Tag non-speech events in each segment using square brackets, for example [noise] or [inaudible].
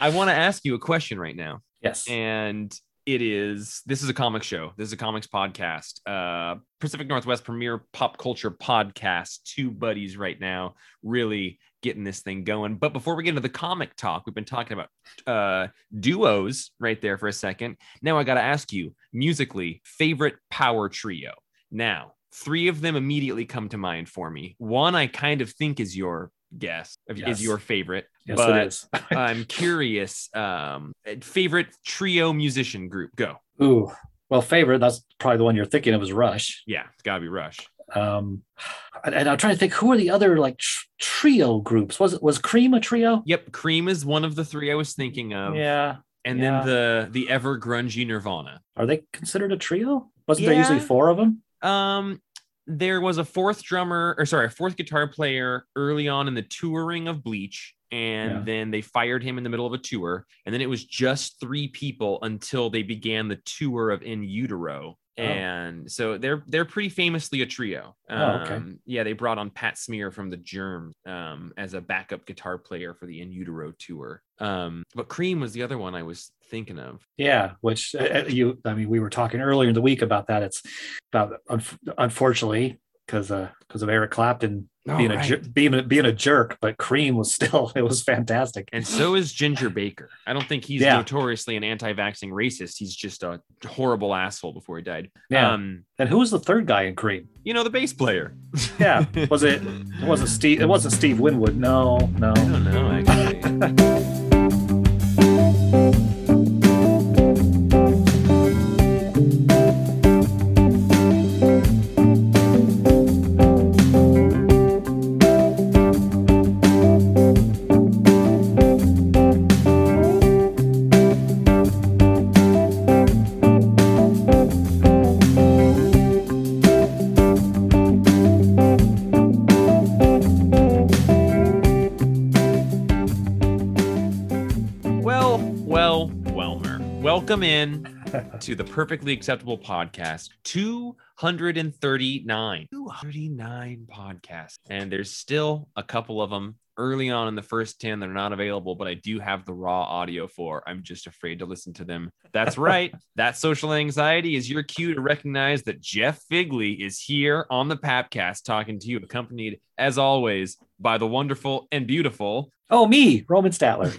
I want to ask you a question right now. Yes. And it is this is a comic show. This is a comics podcast. Uh Pacific Northwest premier pop culture podcast. Two buddies right now really getting this thing going. But before we get into the comic talk, we've been talking about uh duos right there for a second. Now I got to ask you, musically, favorite power trio. Now, three of them immediately come to mind for me. One I kind of think is your guess, Yes. is your favorite. Yes, but it is. [laughs] I'm curious. Um, favorite trio musician group? Go. Ooh. Well, favorite, that's probably the one you're thinking of is Rush. Yeah, it's gotta be Rush. Um, and, I'm trying to think who are the other like tr- trio groups? Was was Cream a trio? Yep, Cream is one of the three I was thinking of. Yeah. and yeah. then the the ever grungy Nirvana. Are they considered a trio? Wasn't there usually four of them? Um, there was a fourth drummer, or sorry, a fourth guitar player early on in the touring of Bleach, and Yeah. then they fired him in the middle of a tour, and then it was just three people until they began the tour of In Utero. Oh. And so they're they're pretty famously a trio. Oh, okay. Um, Yeah, they brought on Pat Smear from the Germs um, as a backup guitar player for the In Utero tour. Um, but Cream was the other one I was thinking of. Yeah, which uh, uh, you, I mean, we were talking earlier in the week about that. It's about, unf- unfortunately, because because of Eric Clapton Oh, being right. a being a, being a jerk, but Cream was [laughs] still it was fantastic. And so is Ginger Baker. I don't think he's Yeah. notoriously an anti-vaxxing racist. He's just a horrible asshole before he died. Yeah. Um, and who was the third guy in Cream? you know, the bass player. Yeah, [laughs] was it? It wasn't Steve. It wasn't Steve Winwood. No, no. I don't know, actually. [laughs] in to the Perfectly Acceptable Podcast 239. 239 podcasts. And there's still a couple of them early on in the first 10 that are not available, but I do have the raw audio for. I'm just afraid to listen to them. That's [laughs] right. that social anxiety is your cue to recognize that Jeff Figley is here on the Papcast talking to you, accompanied as always by the wonderful and beautiful Oh, me, Roman Statler.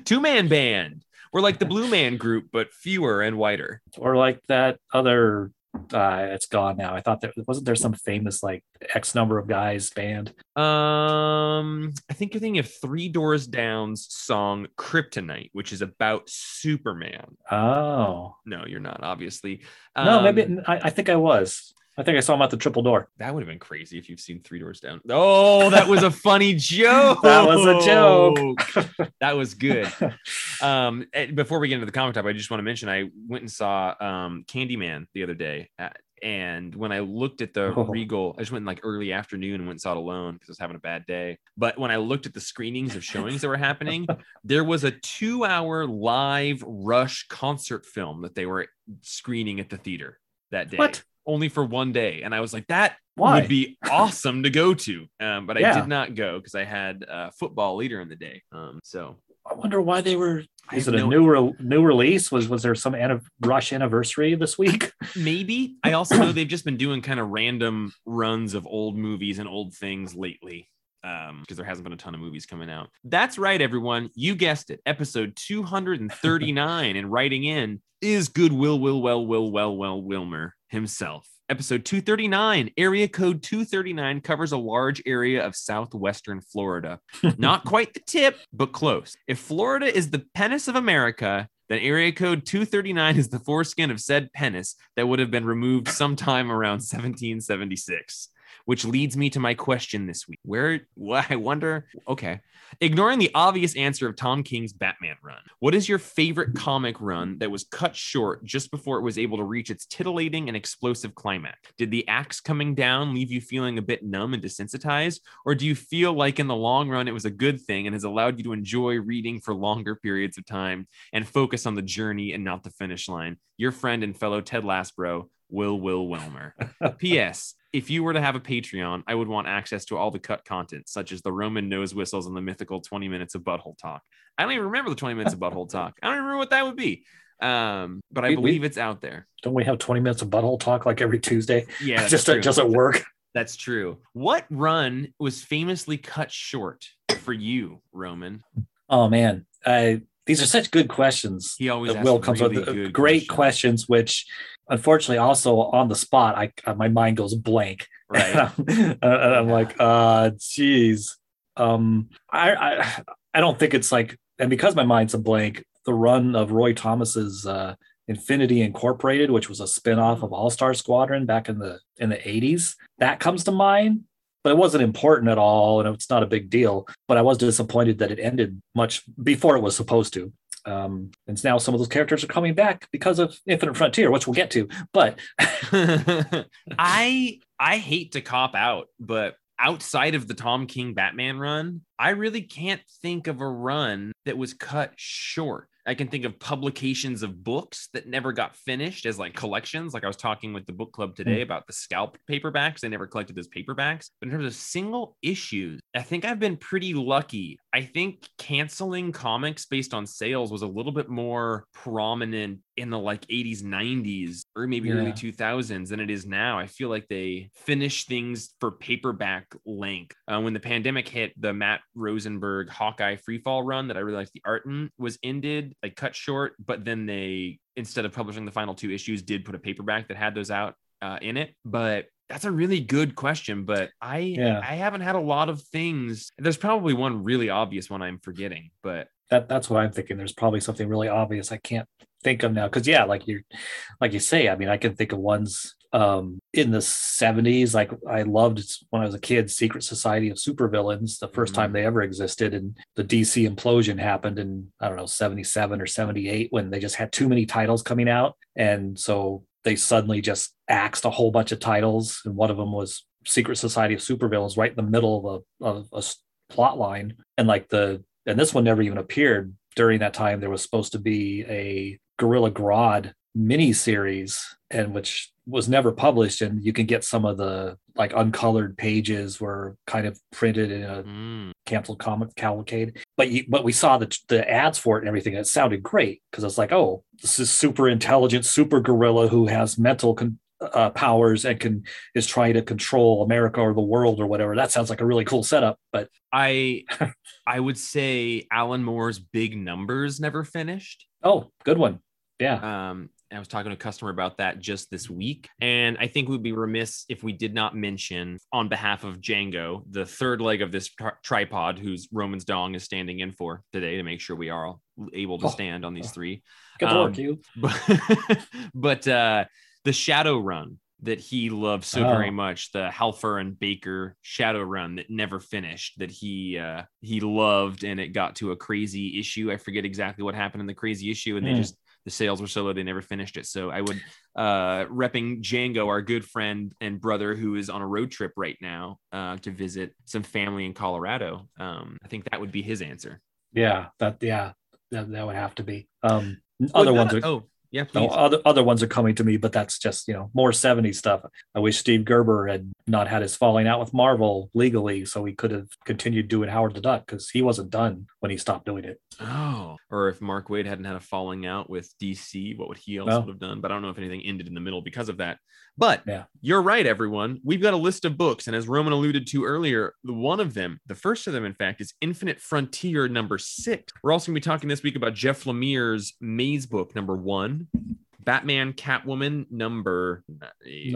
[laughs] two man band. We're like the Blue Man Group, but fewer and whiter. or like that other. Uh, it's gone now. I thought there wasn't there some famous like X number of guys band. Um, I think you're thinking of Three Doors Down's song Kryptonite, which is about Superman. Oh No, you're not, obviously. no, Um, maybe I, I think I was. I think I saw him at the Triple Door. that would have been crazy if you've seen Three Doors Down. Oh, that was a funny [laughs] joke. That was a joke. [laughs] that was good. [laughs] Um, before we get into the comic top, I just want to mention I went and saw um Candyman the other day. At, and when I looked at the Oh. Regal, I just went in like early afternoon and went and saw it alone because I was having a bad day. But when I looked at the screenings of showings that were happening, there was a two hour live Rush concert film that they were screening at the theater that day. What? Only for one day. And I was like, that Why? would be awesome to go to. Um, but I did not go because I had uh, football later in the day. Um, so I wonder why they were. I Is it a no- new re- new release? Was was there some anniv- Rush anniversary this week? [laughs] maybe I also know they've just been doing kind of random runs of old movies and old things lately. Um, because there hasn't been a ton of movies coming out. That's right, everyone. You guessed it. Episode 239 and writing in is Goodwill Will Well Will Well Well Wilmer himself. Episode 239, area code 239 covers a large area of southwestern Florida. [laughs] Not quite the tip, but close. If Florida is the penis of America, then area code 239 is the foreskin of said penis that would have been removed sometime around 1776. Which leads me to my question this week. Where, what [laughs] I wonder, okay, ignoring the obvious answer of Tom King's Batman run, what is your favorite comic run that was cut short just before it was able to reach its titillating and explosive climax? Did the axe coming down leave you feeling a bit numb and desensitized? Or do you feel like in the long run it was a good thing and has allowed you to enjoy reading for longer periods of time and focus on the journey and not the finish line? Your friend and fellow Ted Lasbro, Will Will Wilmer. P.S. If you were to have a Patreon, I would want access to all the cut content, such as the Roman nose whistles and the mythical 20 minutes of butthole talk. I don't even remember the 20 minutes of butthole [laughs] talk. I don't even remember what that would be. Um, but I We- we- believe it's out there. Don't we have 20 minutes of butthole talk like every Tuesday? Yeah, [laughs] just true. it doesn't work. That's true. What run was famously cut short for you, Roman? Oh man, I, these are such good questions. He always that Will comes really with uh, great questions. questions, which unfortunately also on the spot, I uh, my mind goes blank. Right. [laughs] and I'm like, [laughs] uh, geez. Um, I, I I don't think it's like, and because my mind's a blank, the run of Roy Thomas's uh, Infinity Incorporated, which was a spin-off of All Star Squadron back in the in the 80s, that comes to mind. But it wasn't important at all, and it's not a big deal. But I was disappointed that it ended much before it was supposed to. Um, and now some of those characters are coming back because of Infinite Frontier, which we'll get to. But [laughs] I I hate to cop out, but outside of the Tom King Batman run, I really can't think of a run that was cut short. I can think of publications of books that never got finished as like collections. Like I was talking with the book club hmm. today about the scalp paperbacks. They never collected those paperbacks. But in terms of single issues, I think I've been pretty lucky. I think canceling comics based on sales was a little bit more prominent in the like 80s, 90s, or maybe early 2000s than it is now. I feel like they finish things for paperback length. Uh, when the pandemic hit, the Matt Rosenberg Hawkeye Freefall run that I really liked the art in was ended, like cut short, but then they, instead of publishing the final two issues, did put a paperback that had those out uh, in it. But that's a really good question, but I Yeah. I haven't had a lot of things. There's probably one really obvious one I'm forgetting, but that that's what I'm thinking. There's probably something really obvious I can't think of now. Because yeah, like you like you say, I mean, I can think of ones um in the 70s. Like I loved when I was a kid, Secret Society of Supervillains, the 1st time Mhm. they ever existed, and the DC implosion happened in I don't know 77 or 78 when they just had too many titles coming out, and so they suddenly just axed a whole bunch of titles, and one of them was Secret Society of Supervillains, right in the middle of a, of a plot line, and like the and this one never even appeared during that time. There was supposed to be a Gorilla Grodd mini series, and which was never published. And you can get some of the like uncolored pages were kind of printed in a mm, canceled comic cavalcade. But you, but we saw the the ads for it and everything. And it sounded great because it's like, oh, this is super intelligent, super gorilla who has mental con- uh, powers and can is trying to control America or the world or whatever. That sounds like a really cool setup. But I [laughs] I would say Alan Moore's Big Numbers never finished. oh, good one. Yeah. Um, I was talking to a customer about that just this week, and I think we'd be remiss if we did not mention, on behalf of Django, the third leg of this tri- tripod, whose Roman's dong is standing in for today to make sure we are all able to Oh. stand on these three. Good um, work, you. but [laughs] but uh the shadow run that he loved so very Oh. much the Helfer and baker shadow run that never finished that he uh he loved and it got to a crazy issue i forget exactly what happened in the crazy issue and they Hmm. just the sales were so low they never finished it so i would uh repping django our good friend and brother who is on a road trip right now uh to visit some family in colorado um i think that would be his answer Yeah. That. Yeah. That, that would have to be. Um, other no, ones are. oh yeah No, other other ones are coming to me, but that's just you know more '70s stuff. I wish Steve Gerber had not had his falling out with Marvel legally, so he could have continued doing Howard the Duck because he wasn't done when he stopped doing it. Oh, or if Mark Waid hadn't had a falling out with DC, what would he also Well. would have done? But I don't know if anything ended in the middle because of that. But Yeah. you're right, everyone. We've got a list of books, and as Roman alluded to earlier, the one of them, the first of them, in fact, is Infinite Frontier number six. We're also going to be talking this week about Jeff Lemire's Maze book number one, Batman Catwoman number.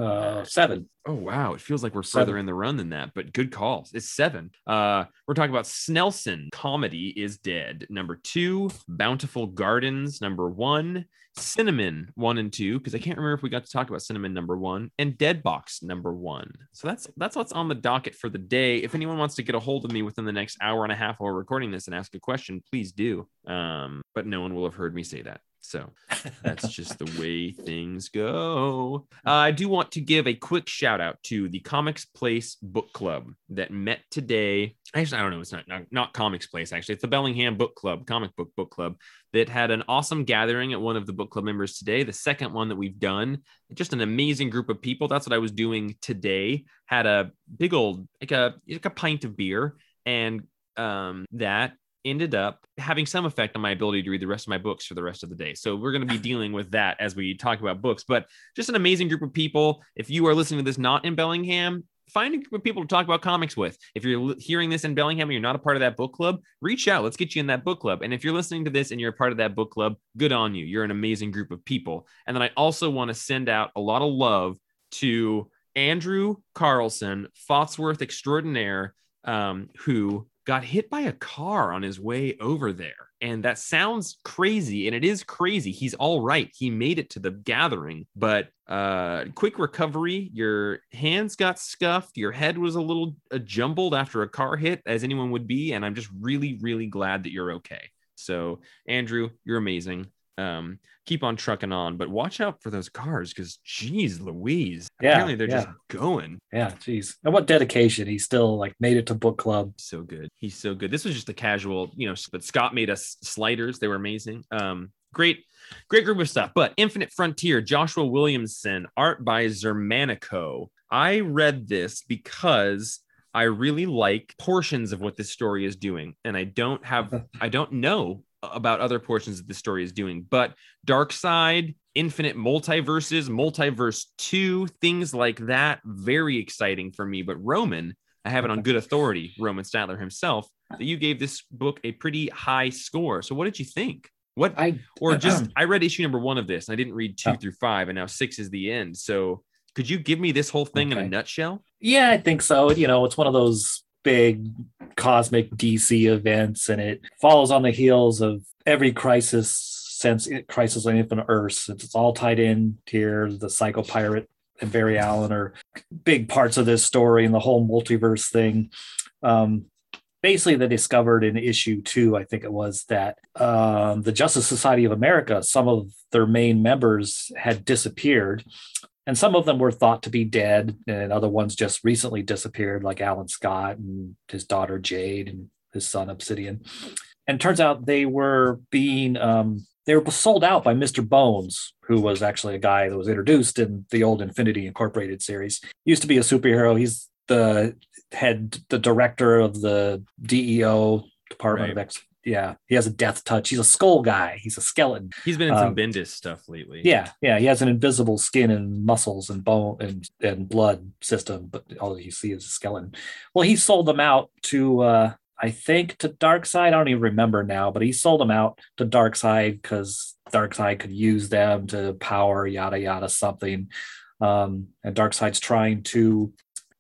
Uh, seven. Oh wow, it feels like we're further Seven. in the run than that, but good calls. It's seven. Uh, we're talking about Snelson. Comedy is dead. Number two, Bountiful Gardens. Number one, Cinnamon one and two. Because I can't remember if we got to talk about Cinnamon number one and Dead Box number one. So that's that's what's on the docket for the day. If anyone wants to get a hold of me within the next hour and a half while recording this and ask a question, please do. Um, but no one will have heard me say that. So [laughs] that's just the way things go. Uh, I do want to give a quick shout out to the Comics Place Book Club that met today. Actually, I don't know. It's not, not, not Comics Place, actually. It's the Bellingham Book Club, Comic Book Book Club, that had an awesome gathering at one of the book club members today. The second one that we've done. Just an amazing group of people. That's what I was doing today. Had a big old, like a, like a pint of beer and um, that ended up having some effect on my ability to read the rest of my books for the rest of the day. So we're going to be [laughs] dealing with that as we talk about books, but just an amazing group of people. If you are listening to this not in Bellingham, find a group of people to talk about comics with. If you're hearing this in Bellingham and you're not a part of that book club, reach out. Let's get you in that book club. And if you're listening to this and you're a part of that book club, good on you. You're an amazing group of people. And then I also want to send out a lot of love to Andrew Carlson, Fotsworth extraordinaire, um, who got hit by a car on his way over there. And that sounds crazy, and it is crazy. He's all right. He made it to the gathering, but uh, quick recovery. Your hands got scuffed. Your head was a little uh, jumbled after a car hit, as anyone would be. And I'm just really, really glad that you're okay. So, Andrew, you're amazing um, keep on trucking on, but watch out for those cars because, geez, Louise, Yeah, apparently they're yeah. just going Yeah, geez. And what dedication. He still like made it to book club. so good. He's so good. This was just a casual, you know, but Scott made us sliders. They were amazing. Um, great, great group of stuff. But Infinite Frontier, Joshua Williamson, art by Xermanico. I read this because I really like portions of what this story is doing, and I don't have, [laughs] I don't know about other portions that the story is doing. But Darkseid, Infinite Multiverses, Multiverse Two, things like that, very exciting for me. But Roman, I have it on good authority, Roman Statler himself, that you gave this book a pretty high score. So what did you think? What I or uh, just um, I read issue number one of this and I didn't read two Oh. through five, and now six is the end. So could you give me this whole thing in a nutshell? Yeah, I think so. You know, it's one of those big cosmic DC events, and it follows on the heels of every crisis since Crisis on Infinite Earths. It's, all tied in here. The Psycho Pirate and Barry Allen are big parts of this story and the whole multiverse thing. Um, basically, they discovered in issue two, I think it was, that um, the Justice Society of America, some of their main members had disappeared and some of them were thought to be dead and other ones just recently disappeared like alan scott and his daughter jade and his son obsidian. And turns out they were being um, they were sold out by mr bones who was actually a guy that was introduced in the old infinity incorporated series. Used to be a superhero. He's the head the director of the deo department of Right. Yeah he has a death touch he's a skull guy he's a skeleton He's been in some Um, Bendis stuff lately. yeah, yeah, he has an invisible skin and muscles and bone and, and blood system, but all you see is a skeleton. Well, he sold them out to uh I think to Darkseid. I don't even remember now, but he sold them out to Darkseid because Darkseid could use them to power yada yada something. Um, and Darkseid's trying to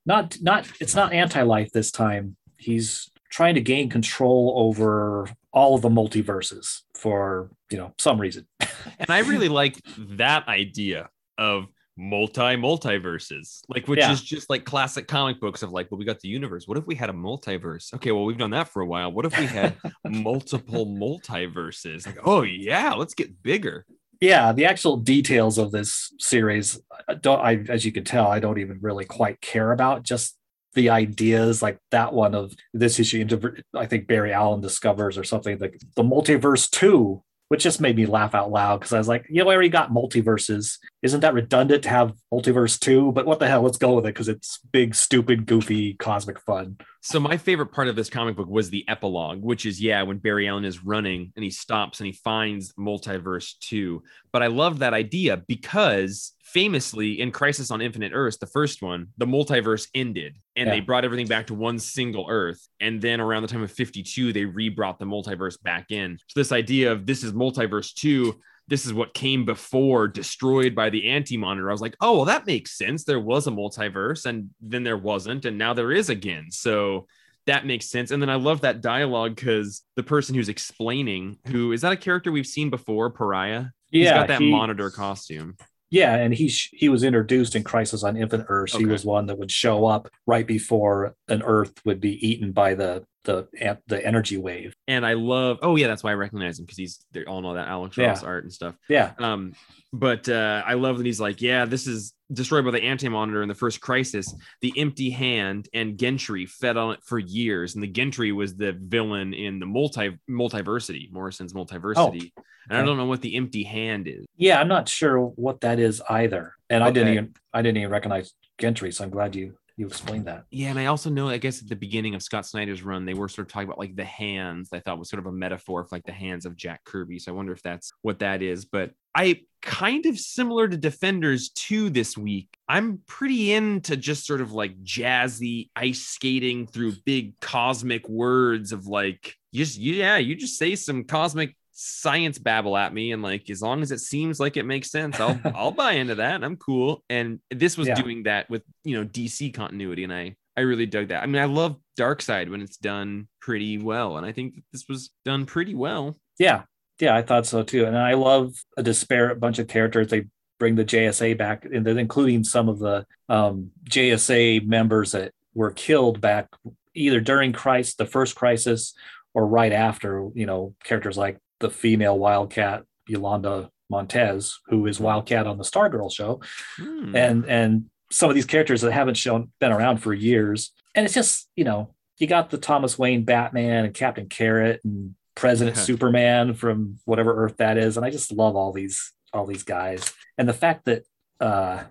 not not it's not anti-life this time. He's trying to gain control over all of the multiverses for you know some reason. [laughs] And I really like that idea of multi multiverses, like which Yeah. is just like classic comic books of like, well, we got the universe. What if we had a multiverse? Okay, well, we've done that for a while. What if we had [laughs] multiple multiverses? Like, oh yeah, let's get bigger. yeah the actual details of this series I don't i as you can tell i don't even really quite care about just the ideas like that one of this issue into i think barry allen discovers or something like the multiverse 2 which just made me laugh out loud because i was like you know, we already got multiverses. Isn't that redundant to have multiverse 2 but what the hell? Let's go with it because it's big stupid goofy cosmic fun. So my favorite part of this comic book was the epilogue, which is yeah, when Barry Allen is running and he stops and he finds multiverse 2. But I love that idea because famously in Crisis on Infinite Earths, the first one, the multiverse ended and they brought everything back to one single Earth. And then around the time of 52, they re-brought the multiverse back in. So this idea of this is multiverse 2 this is what came before destroyed by the anti-monitor. I was like, oh, well, that makes sense. There was a multiverse and then there wasn't, and now there is again. So that makes sense. And then I love that dialogue because the person who's explaining, who is that a character we've seen before, Pariah? Yeah, He's got that he- monitor costume. Yeah, and he sh- he was introduced in Crisis on Infinite Earths. He was one that would show up right before an Earth would be eaten by the the the energy wave. And I love. Oh yeah, that's why I recognize him because he's they all know that Alex Yeah. Ross art and stuff. Yeah, Um, but uh, I love that he's like, yeah, this is destroyed by the anti monitor in the first crisis. The empty hand and Gentry fed on it for years, and the Gentry was the villain in the multi multiversity, Morrison's multiversity. And I don't know what the empty hand is. yeah. I'm not sure what that is either, and I didn't even I didn't even recognize Gentry. So I'm glad you you explained that. Yeah, and I also know, I guess at the beginning of Scott Snyder's run, they were sort of talking about like the hands. I thought was sort of a metaphor for like the hands of Jack Kirby. So I wonder if that's what that is. But I kind of similar to Defenders 2 this week. I'm pretty into just sort of like jazzy ice skating through big cosmic words of like you just yeah, you just say some cosmic science babble at me and like as long as it seems like it makes sense i'll [laughs] i'll buy into that i'm cool and this was Yeah. doing that with you know dc continuity and i i really dug that i mean i love Darkseid when it's done pretty well and i think that this was done pretty well Yeah, yeah, I thought so too. And I love a disparate bunch of characters. They bring the JSA back, and then including some of the um, JSA members that were killed back either during Christ, the first crisis, or right after. You know, characters like the female Wildcat Yolanda Montez, who is Wildcat on the Stargirl show, Hmm. and and some of these characters that haven't shown been around for years. And it's just you know you got the Thomas Wayne Batman and Captain Carrot and President Superman from whatever Earth that is, and I just love all these all these guys. And the fact that uh,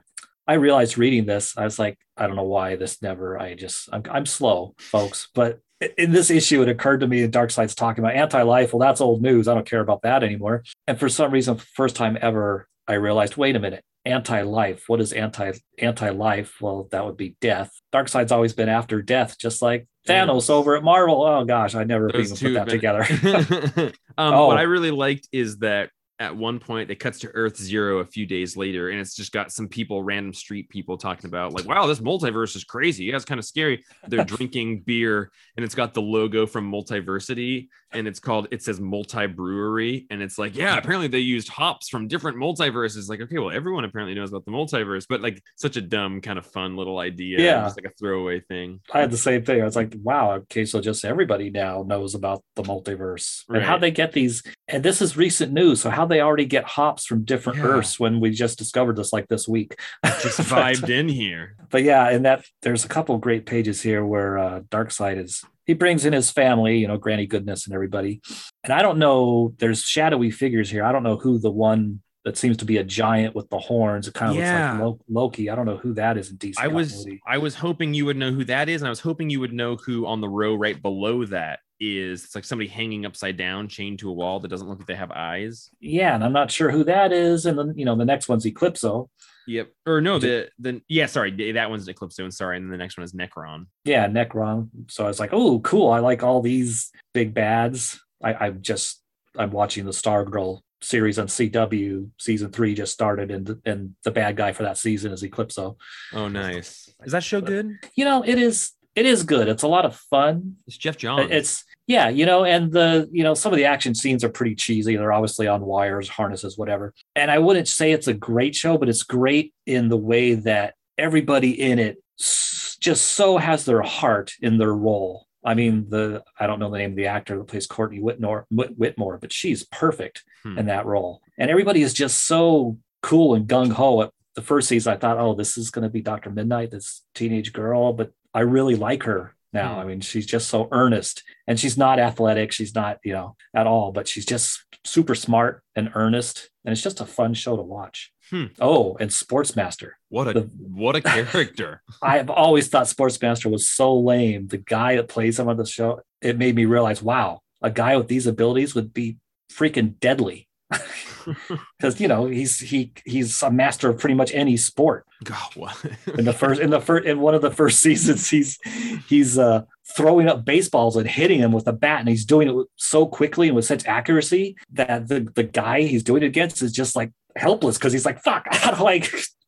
I realized reading this, I was like, I don't know why this never. I just I'm, I'm slow, folks, but. In this issue, it occurred to me that Darkseid's talking about anti-life. Well, that's old news. I don't care about that anymore. And for some reason, first time ever, I realized, wait a minute, anti-life. What is anti anti-life? Well, that would be death. Darkseid's always been after death, just like Thanos over at Marvel. Oh gosh, I never Those even put that been- together. [laughs] [laughs] um, Oh. What I really liked is that at one point it cuts to Earth Zero a few days later, and it's just got some people, random street people, talking about like, "Wow, this multiverse is crazy. Yeah, it's kind of scary." They're [laughs] drinking beer, and it's got the logo from Multiversity, and it's called it says Multi Brewery, and it's like, yeah, apparently they used hops from different multiverses. Like, okay, well, everyone apparently knows about the multiverse, but like such a dumb kind of fun little idea, Yeah. just like a throwaway thing. I had the same thing. I was like, wow, okay, so just everybody now knows about the multiverse and how they get these. And this is recent news. So how they already get hops from different Yeah. Earths when we just discovered this like this week. Just [laughs] But- vibed in here. but yeah, and that there's a couple great pages here where uh, Darkseid is he brings in his family, you know, Granny Goodness and everybody. And I don't know, there's shadowy figures here. I don't know who the one that seems to be a giant with the horns. It kind of Yeah. looks like Loki. I don't know who that is in DC. I was continuity. I was hoping you would know who that is, and I was hoping you would know who on the row right below that is. It's like somebody hanging upside down, chained to a wall that doesn't look like they have eyes. yeah, and I'm not sure who that is. And then you know, the next one's Eclipso. Yep. Or no, the the yeah, sorry, that one's Eclipse Zone, sorry, and then the next one is Nekron. Yeah, Nekron. So I was like, oh, cool. I like all these big bads. I, I'm just I'm watching the Stargirl series on CW. Season three just started, and the, and the bad guy for that season is Eclipso. Oh, nice. Is that show good? You know, it is it is good. It's a lot of fun. It's Geoff Johns. It's yeah, you know, and the you know some of the action scenes are pretty cheesy. They're obviously on wires, harnesses, whatever. And I wouldn't say it's a great show, but it's great in the way that everybody in it just so has their heart in their role. I mean, the I don't know the name of the actor that plays Courtney Whitmore, Whitmore, but she's perfect Hmm. in that role. And everybody is just so cool and gung ho. At the first season, I thought, oh, this is going to be Doctor Midnight, this teenage girl, but I really like her now. Hmm. I mean, she's just so earnest, and she's not athletic. She's not, you know, at all, but she's just super smart and earnest, and it's just a fun show to watch. Hmm. Oh, and Sportsmaster. what a the- what a character. [laughs] I've always thought Sportsmaster was so lame. The guy that plays him on the show, it made me realize, wow, a guy with these abilities would be freaking deadly. [laughs] [laughs] Because you know he's he he's a master of pretty much any sport. God? In the first in the first in one of the first [laughs] seasons, he's he's uh, throwing up baseballs and hitting them with a bat, and he's doing it so quickly and with such accuracy that the the guy he's doing it against is just like helpless because he's like, fuck, [laughs] how do I?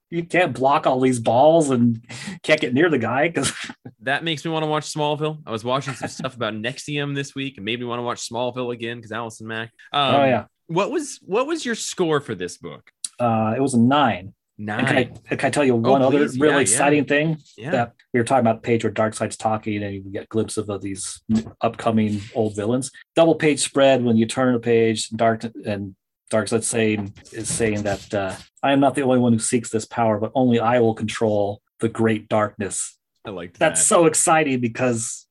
You can't block all these balls and can't get near the guy because that makes me want to watch Smallville. I was watching some stuff about NXIVM this week and made me want to watch Smallville again because Allison Mack. Um, oh yeah, What was what was your score for this book? uh, it was a nine. Nine. And can, I, can I tell you one Oh, other please. really Yeah, yeah. exciting thing yeah. that we were talking about page where Darkseid's talking and you get a glimpse of uh, these upcoming old villains. Double page spread when you turn the page, Dark and Darkseid saying is saying that uh, I am not the only one who seeks this power, but only I will control the great darkness. I liked That's so exciting because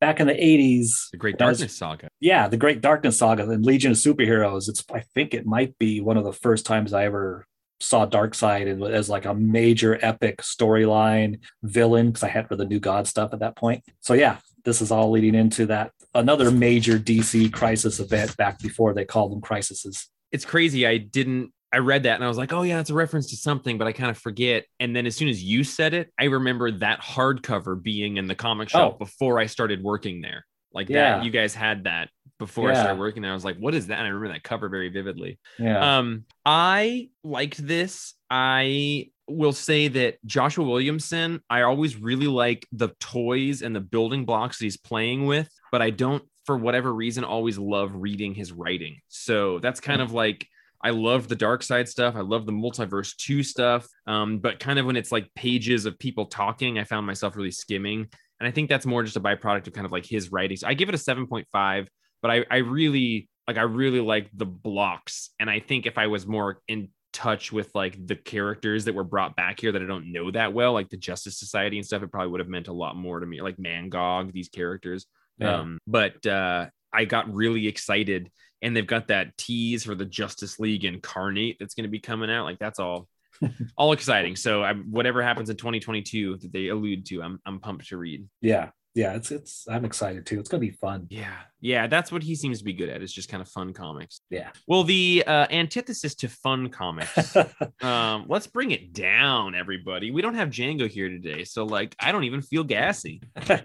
back in the 80s, the Great that was- Darkness Saga. yeah, the Great Darkness Saga and Legion of Superheroes. It's I think it might be one of the first times I ever saw Darkseid and as like a major epic storyline villain because I had for the New God stuff at that point. So yeah, this is all leading into that another major DC crisis event back before they called them crises. It's crazy. I didn't. I read that and I was like, oh yeah, it's a reference to something, but I kind of forget. And then as soon as you said it, I remember that hardcover being in the comic shop Oh. before I started working there. Like Yeah. that, you guys had that before I started working there. I was like, what is that? And I remember that cover very vividly. Yeah. Um, I liked this. I will say that Joshua Williamson, I always really like the toys and the building blocks that he's playing with, but I don't, for whatever reason, always love reading his writing. So that's kind of like I love the Darkseid stuff. I love the multiverse two stuff. Um, but kind of when it's like pages of people talking, I found myself really skimming. And I think that's more just a byproduct of kind of like his writing. So I give it a 7.5, but I, I really like I really like the blocks. And I think if I was more in touch with like the characters that were brought back here that I don't know that well, like the Justice Society and stuff, it probably would have meant a lot more to me, like Magog, these characters. Yeah. Um, but uh, I got really excited, and they've got that tease for the Justice League Incarnate that's going to be coming out. Like that's all, [laughs] all exciting. So I, whatever happens in 2022 that they allude to, I'm I'm pumped to read. yeah. Yeah. It's it's I'm excited too. It's gonna be fun. Yeah, yeah, that's what he seems to be good at. It's just kind of fun comics. Yeah. Well, the uh, antithesis to fun comics. [laughs] um, let's bring it down, everybody. We don't have Django here today, so like I don't even feel gassy. [laughs] yeah,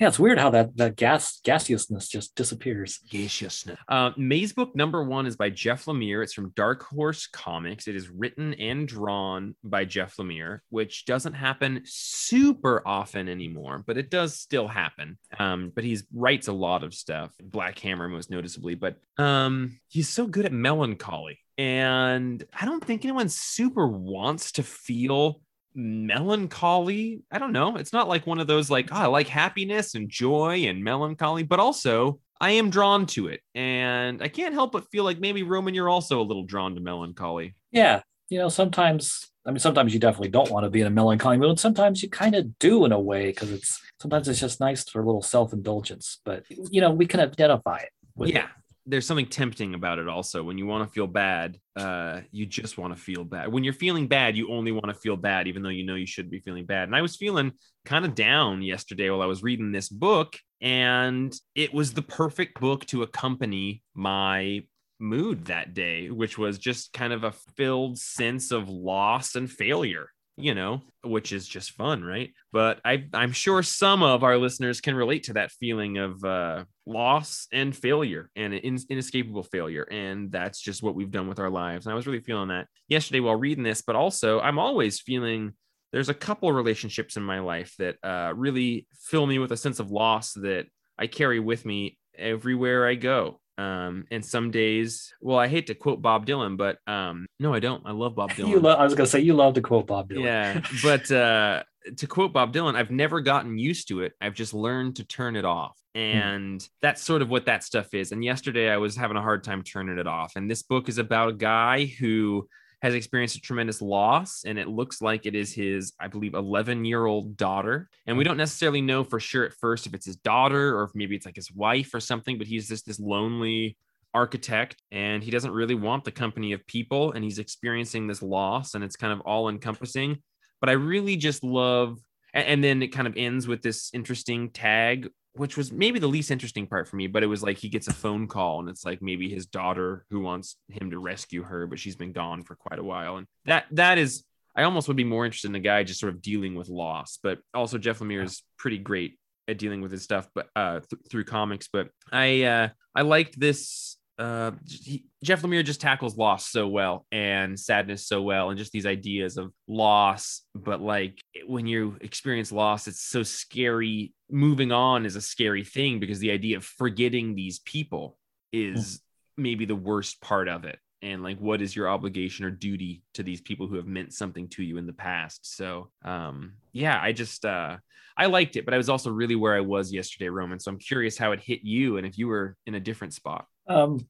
it's weird how that that gas gaseousness just disappears. Gaseousness. Uh, Maze Book number one is by Jeff Lemire. It's from Dark Horse Comics. It is written and drawn by Jeff Lemire, which doesn't happen super often anymore, but it does still happen. Um, but he writes a lot of stuff, Black Hammer most noticeably. But um, he's so good at melancholy, and I don't think anyone super wants to feel melancholy. I don't know. It's not like one of those like, oh, I like happiness and joy and melancholy, but also I am drawn to it. And I can't help but feel like maybe Roman, you're also a little drawn to melancholy. Yeah, you know, sometimes I mean, sometimes you definitely don't want to be in a melancholy mood. Sometimes you kind of do in a way because it's sometimes it's just nice for a little self indulgence. But you know, we can identify it. Yeah. There's something tempting about it also. When you want to feel bad, uh, you just want to feel bad. When you're feeling bad, you only want to feel bad, even though you know you should be feeling bad. And I was feeling kind of down yesterday while I was reading this book, and it was the perfect book to accompany my mood that day, which was just kind of a filled sense of loss and failure, you know, which is just fun, right? But I, I'm sure some of our listeners can relate to that feeling of uh, loss and failure and in, inescapable failure. And that's just what we've done with our lives. And I was really feeling that yesterday while reading this, but also I'm always feeling there's a couple relationships in my life that uh, really fill me with a sense of loss that I carry with me everywhere I go. Um, and some days, well, I hate to quote Bob Dylan, but um, no, I don't. I love Bob [laughs] Dylan. You lo- I was gonna say you love to quote Bob Dylan. Yeah, [laughs] but uh, to quote Bob Dylan, I've never gotten used to it. I've just learned to turn it off. And that's sort of what that stuff is. And yesterday I was having a hard time turning it off. And this book is about a guy who has experienced a tremendous loss. And it looks like it is his, I believe, 11 year old daughter. And we mm. don't necessarily know for sure at first if it's his daughter or if maybe it's like his wife or something, but he's just this lonely architect and he doesn't really want the company of people and he's experiencing this loss and it's kind of all encompassing but i really just love and, and then it kind of ends with this interesting tag which was maybe the least interesting part for me but it was like he gets a phone call and it's like maybe his daughter who wants him to rescue her but she's been gone for quite a while. And that that is i almost would be more interested in the guy just sort of dealing with loss but also jeff lemire is pretty great at dealing with his stuff but uh th- through comics. But i uh i liked this uh he, jeff lemire just tackles loss so well and sadness so well and just these ideas of loss. But like when you experience loss it's so scary. Moving on is a scary thing because the idea of forgetting these people is maybe the worst part of it. And like what is your obligation or duty to these people who have meant something to you in the past? So um yeah i just uh i liked it but i was also really where i was yesterday roman. So i'm curious how it hit you and if you were in a different spot um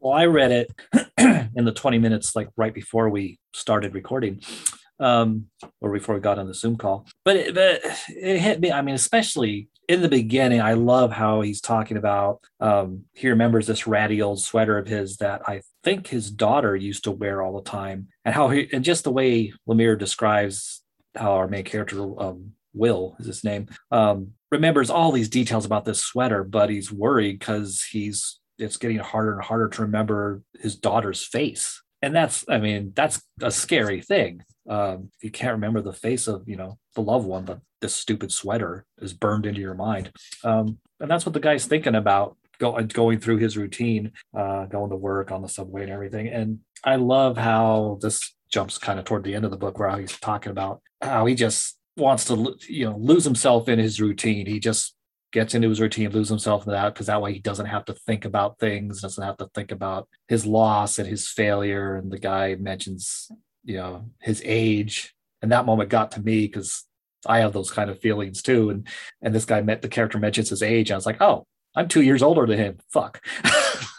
well i read it [clears throat] in the 20 minutes like right before we started recording um, or before we got on the Zoom call. But it, but it hit me. I mean, especially in the beginning, I love how he's talking about. Um, he remembers this ratty old sweater of his that I think his daughter used to wear all the time, and how he and just the way Lemire describes how our main character um, Will is his name um, remembers all these details about this sweater, but he's worried because he's it's getting harder and harder to remember his daughter's face. And that's i mean that's a scary thing. Um, you can't remember the face of you know the loved one but this stupid sweater is burned into your mind. Um, and that's what the guy's thinking about go, going through his routine uh, going to work on the subway and everything. And i love how this jumps kind of toward the end of the book where he's talking about how he just wants to you know lose himself in his routine. He just gets into his routine, loses himself in that because that way he doesn't have to think about things, doesn't have to think about his loss and his failure. And the guy mentions, you know, his age. And that moment got to me because I have those kind of feelings too. And and this guy met the character mentions his age. I was like, oh, I'm two years older than him. Fuck. [laughs]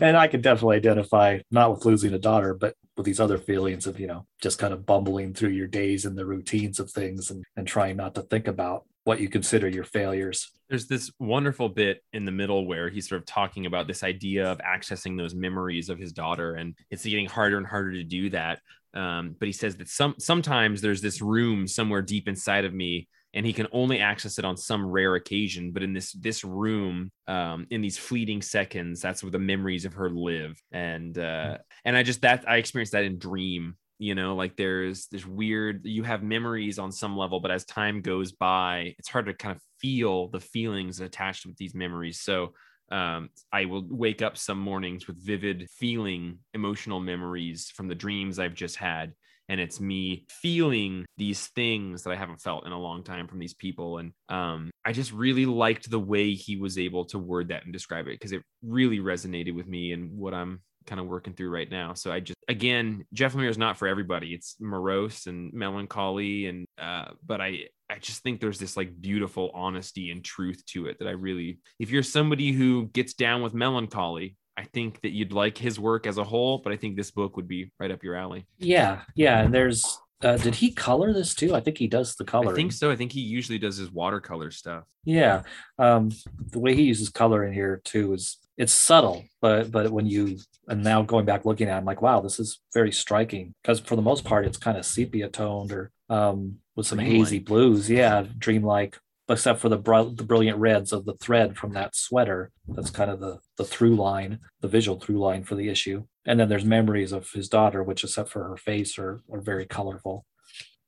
and I can definitely identify not with losing a daughter, but with these other feelings of, you know, just kind of bumbling through your days and the routines of things and, and trying not to think about what you consider your failures. There's this wonderful bit in the middle where he's sort of talking about this idea of accessing those memories of his daughter, and it's getting harder and harder to do that. Um, but he says that some sometimes there's this room somewhere deep inside of me and he can only access it on some rare occasion but in this this room um in these fleeting seconds that's where the memories of her live and uh and i just that i experienced that in dream you know like there's this weird you have memories on some level but as time goes by it's hard to kind of feel the feelings attached with these memories so um, I will wake up some mornings with vivid feeling emotional memories from the dreams I've just had and it's me feeling these things that I haven't felt in a long time from these people. And um, I just really liked the way he was able to word that and describe it because it really resonated with me and what I'm kind of working through right now. So I just again, Jeff Lemire is not for everybody. It's morose and melancholy, and uh, but I I just think there's this like beautiful honesty and truth to it that I really. If you're somebody who gets down with melancholy, I think that you'd like his work as a whole, but I think this book would be right up your alley. Yeah, yeah. And there's uh, did he color this too? I think he does the color. I think so. I think he usually does his watercolor stuff. Yeah, um, the way he uses color in here too is it's subtle, but but when you and now going back looking at, it, I'm like, wow, this is very striking because for the most part it's kind of sepia toned or um, with some dreamlike. hazy blues. Yeah, dreamlike except for the, br- the brilliant reds of the thread from that sweater. That's kind of the, the through line, the visual through line for the issue. And then there's memories of his daughter, which, except for her face, are, are very colorful.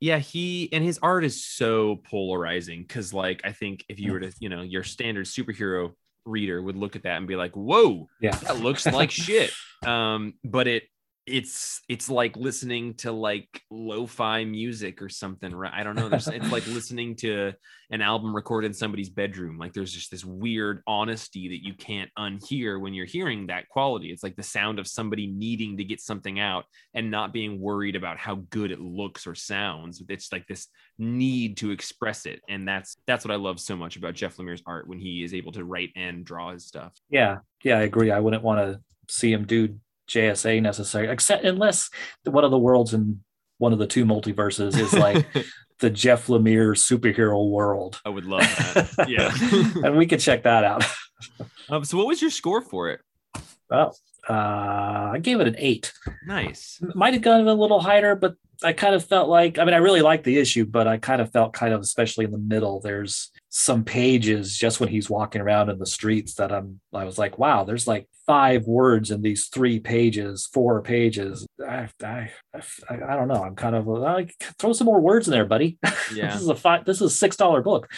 Yeah, he and his art is so polarizing because, like, I think if you were to, you know, your standard superhero reader would look at that and be like, "Whoa, yeah, that looks like shit." [laughs] Um, but it it's it's like listening to like lo-fi music or something right i don't know there's it's like [laughs] listening to an album recorded in somebody's bedroom like there's just this weird honesty that you can't unhear when you're hearing that quality it's like the sound of somebody needing to get something out and not being worried about how good it looks or sounds it's like this need to express it and that's that's what i love so much about jeff lemire's art when he is able to write and draw his stuff. Yeah yeah i agree i wouldn't want to see him do JSA necessary, except unless one of the worlds in one of the two multiverses is like [laughs] the Jeff Lemire superhero world. I would love that. Yeah, [laughs] and we could check that out. [laughs] um, so, what was your score for it? Well, uh, I gave it an eight. Nice. Might have gone a little higher, but I kind of felt like I mean I really like the issue, but I kind of felt kind of especially in the middle. There's some pages just when he's walking around in the streets that I'm I was like, wow, there's like five words in these three pages, four pages. I I, I, I don't know. I'm kind of like throw some more words in there, buddy. [laughs] Yeah. this is a five. This is a six dollar book.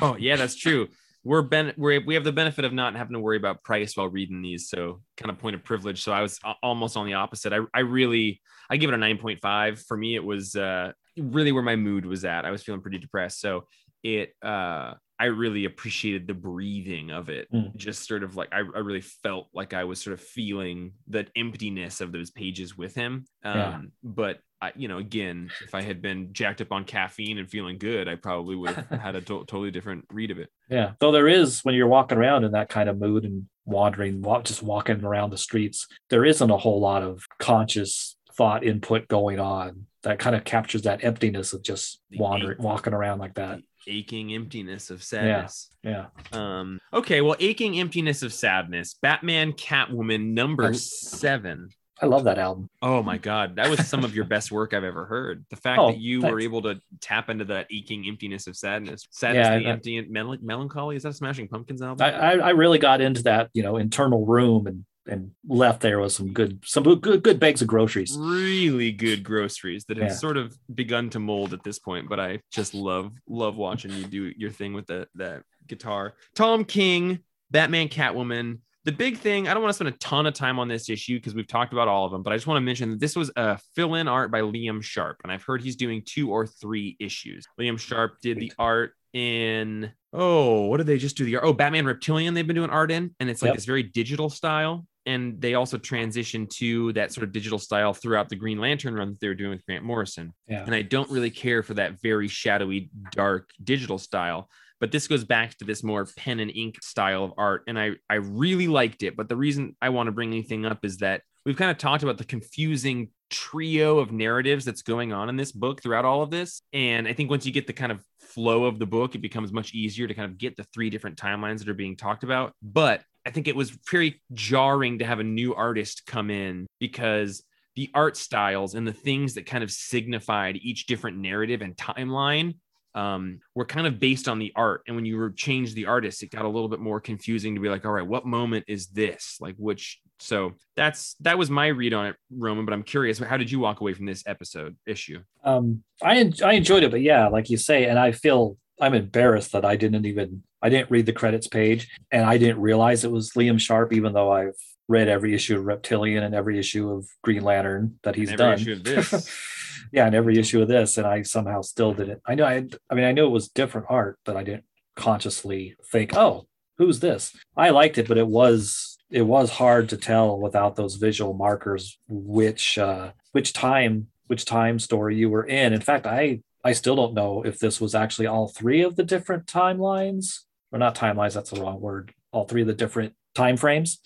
oh yeah, that's true we're ben we're, we have the benefit of not having to worry about price while reading these so kind of point of privilege so i was almost on the opposite i, I really i give it a 9.5 for me it was uh really where my mood was at i was feeling pretty depressed so it uh I really appreciated the breathing of it. Mm. Just sort of like I, I really felt like I was sort of feeling the emptiness of those pages with him. Um, Yeah. But I, you know, again, if I had been jacked up on caffeine and feeling good, I probably would have had a to- totally different read of it. Yeah. Though there is when you're walking around in that kind of mood and wandering, wa- just walking around the streets, there isn't a whole lot of conscious thought input going on that kind of captures that emptiness of just wandering, walking around like that. Aching emptiness of sadness. Yeah. Um, okay, well, aching emptiness of sadness. Batman, Catwoman, number seven. I love that album. Oh my God, that was some of your best work I've ever heard. The fact Oh, that you were able to tap into that aching emptiness of sadness, sadness, Yeah, the I- empty mel- melancholy. Is that a Smashing Pumpkins album? I, I, really got into that, you know, internal room and and left there with some good some good good bags of groceries. really good groceries that have Yeah. sort of begun to mold at this point. But I just love love watching you do your thing with that that guitar. Tom King, Batman, Catwoman. The big thing, I don't want to spend a ton of time on this issue because we've talked about all of them, but I just want to mention that this was a fill-in art by Liam Sharp, and I've heard he's doing two or three issues. Liam Sharp did the art in oh, what did they just do the art? Oh, Batman Reptilian. They've been doing art in, and it's like Yep. this very digital style. And they also transitioned to that sort of digital style throughout the Green Lantern run that they were doing with Grant Morrison. Yeah. And I don't really care for that very shadowy, dark digital style. But this goes back to this more pen and ink style of art. And I, I really liked it. But the reason I want to bring anything up is that we've kind of talked about the confusing trio of narratives that's going on in this book throughout all of this. And I think once you get the kind of flow of the book, it becomes much easier to kind of get the three different timelines that are being talked about. But I think it was very jarring to have a new artist come in because the art styles and the things that kind of signified each different narrative and timeline um, were kind of based on the art. And when you were changed the artist, it got a little bit more confusing to be like, all right, what moment is this? Like which? So that's that was my read on it, Roman. But I'm curious, how did you walk away from this episode issue? Um, I I enjoyed it, but yeah, like you say, and I feel I'm embarrassed that I didn't even I didn't read the credits page, and I didn't realize it was Liam Sharp, even though I've read every issue of Reptilian and every issue of Green Lantern that he's done. [laughs] yeah, and every issue of this, and I somehow still didn't. I know I I mean I knew it was different art, but I didn't consciously think, oh, who's this? I liked it, but it was it was hard to tell without those visual markers which uh which time which time story you were in. In fact, I I still don't know if this was actually all three of the different timelines or not timelines. That's the wrong word. All three of the different time frames,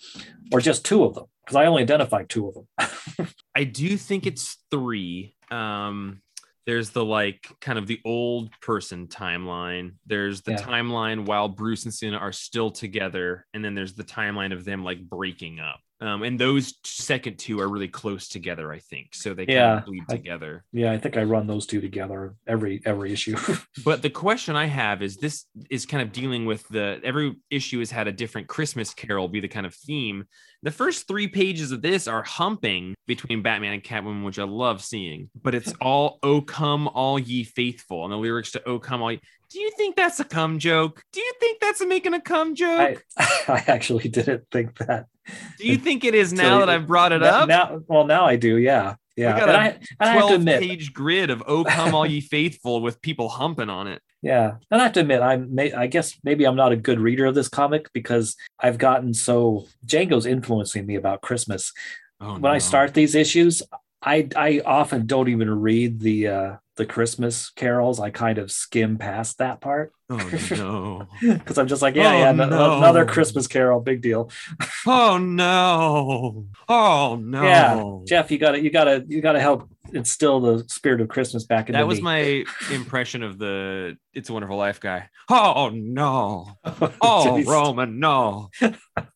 or just two of them because I only identified two of them. [laughs] I do think it's three. Um, there's the like kind of the old person timeline. There's the Yeah. timeline while Bruce and Selina are still together, and then there's the timeline of them like breaking up. Um, and those second two are really close together, I think. So they kind Yeah, of bleed I- together. yeah, I think I run those two together every every issue. [laughs] But the question I have is this is kind of dealing with the every issue has had a different Christmas carol be the kind of theme. The first three pages of this are humping between Batman and Catwoman, which I love seeing, but it's all "Oh come all ye faithful," and the lyrics to "Oh come all." Ye... Do you think that's a cum joke? Do you think that's a making a cum joke? I [laughs] I actually didn't think that. [laughs] Do you think it is So now that I've brought it up? Now, well, now I do. Yeah, yeah. got And a I, and I have to 12 admit, page grid of "Oh come all ye [laughs] faithful" with people humping on it. yeah, and I have to admit, I'm. may- I guess maybe I'm not a good reader of this comic because I've gotten so Django's influencing me about Christmas. Oh, when I start these issues, I I often don't even read the uh the Christmas carols. I kind of skim past that part oh [laughs] no. because I'm just like, yeah, Oh, yeah, no- another. Christmas carol, big deal. [laughs] Oh no! Oh no! Yeah, Jeff, you gotta you gotta you gotta help instill the spirit of Christmas back into me. that was me. my [laughs] impression of the "It's a Wonderful Life" guy. Oh no! Oh Roman, no!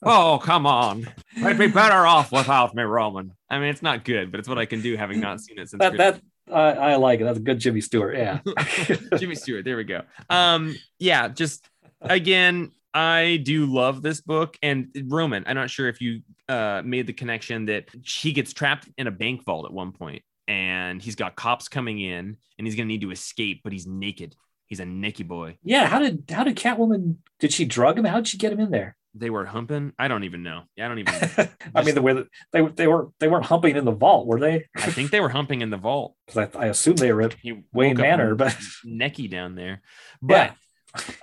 Oh come on! I'd be better off without me, Roman. I mean, it's not good, but it's what I can do having not seen it since. that that I, I like it. That's a good Jimmy Stewart. Yeah. [laughs] Jimmy Stewart. There we go. Um, yeah, just again, I do love this book. And Roman, I'm not sure if you uh made the connection that he gets trapped in a bank vault at one point and he's got cops coming in and he's gonna need to escape, but he's naked. He's a Nicky boy. yeah. How did how did Catwoman did she drug him? How did she get him in there? They were humping. I don't even know. Yeah, I don't even [laughs] I mean, the way that they they were they weren't humping in the vault, were they? I think they were humping in the vault. [laughs] Because I, I assume they were at He Wayne Manor, but necky down there. [laughs] Yeah. But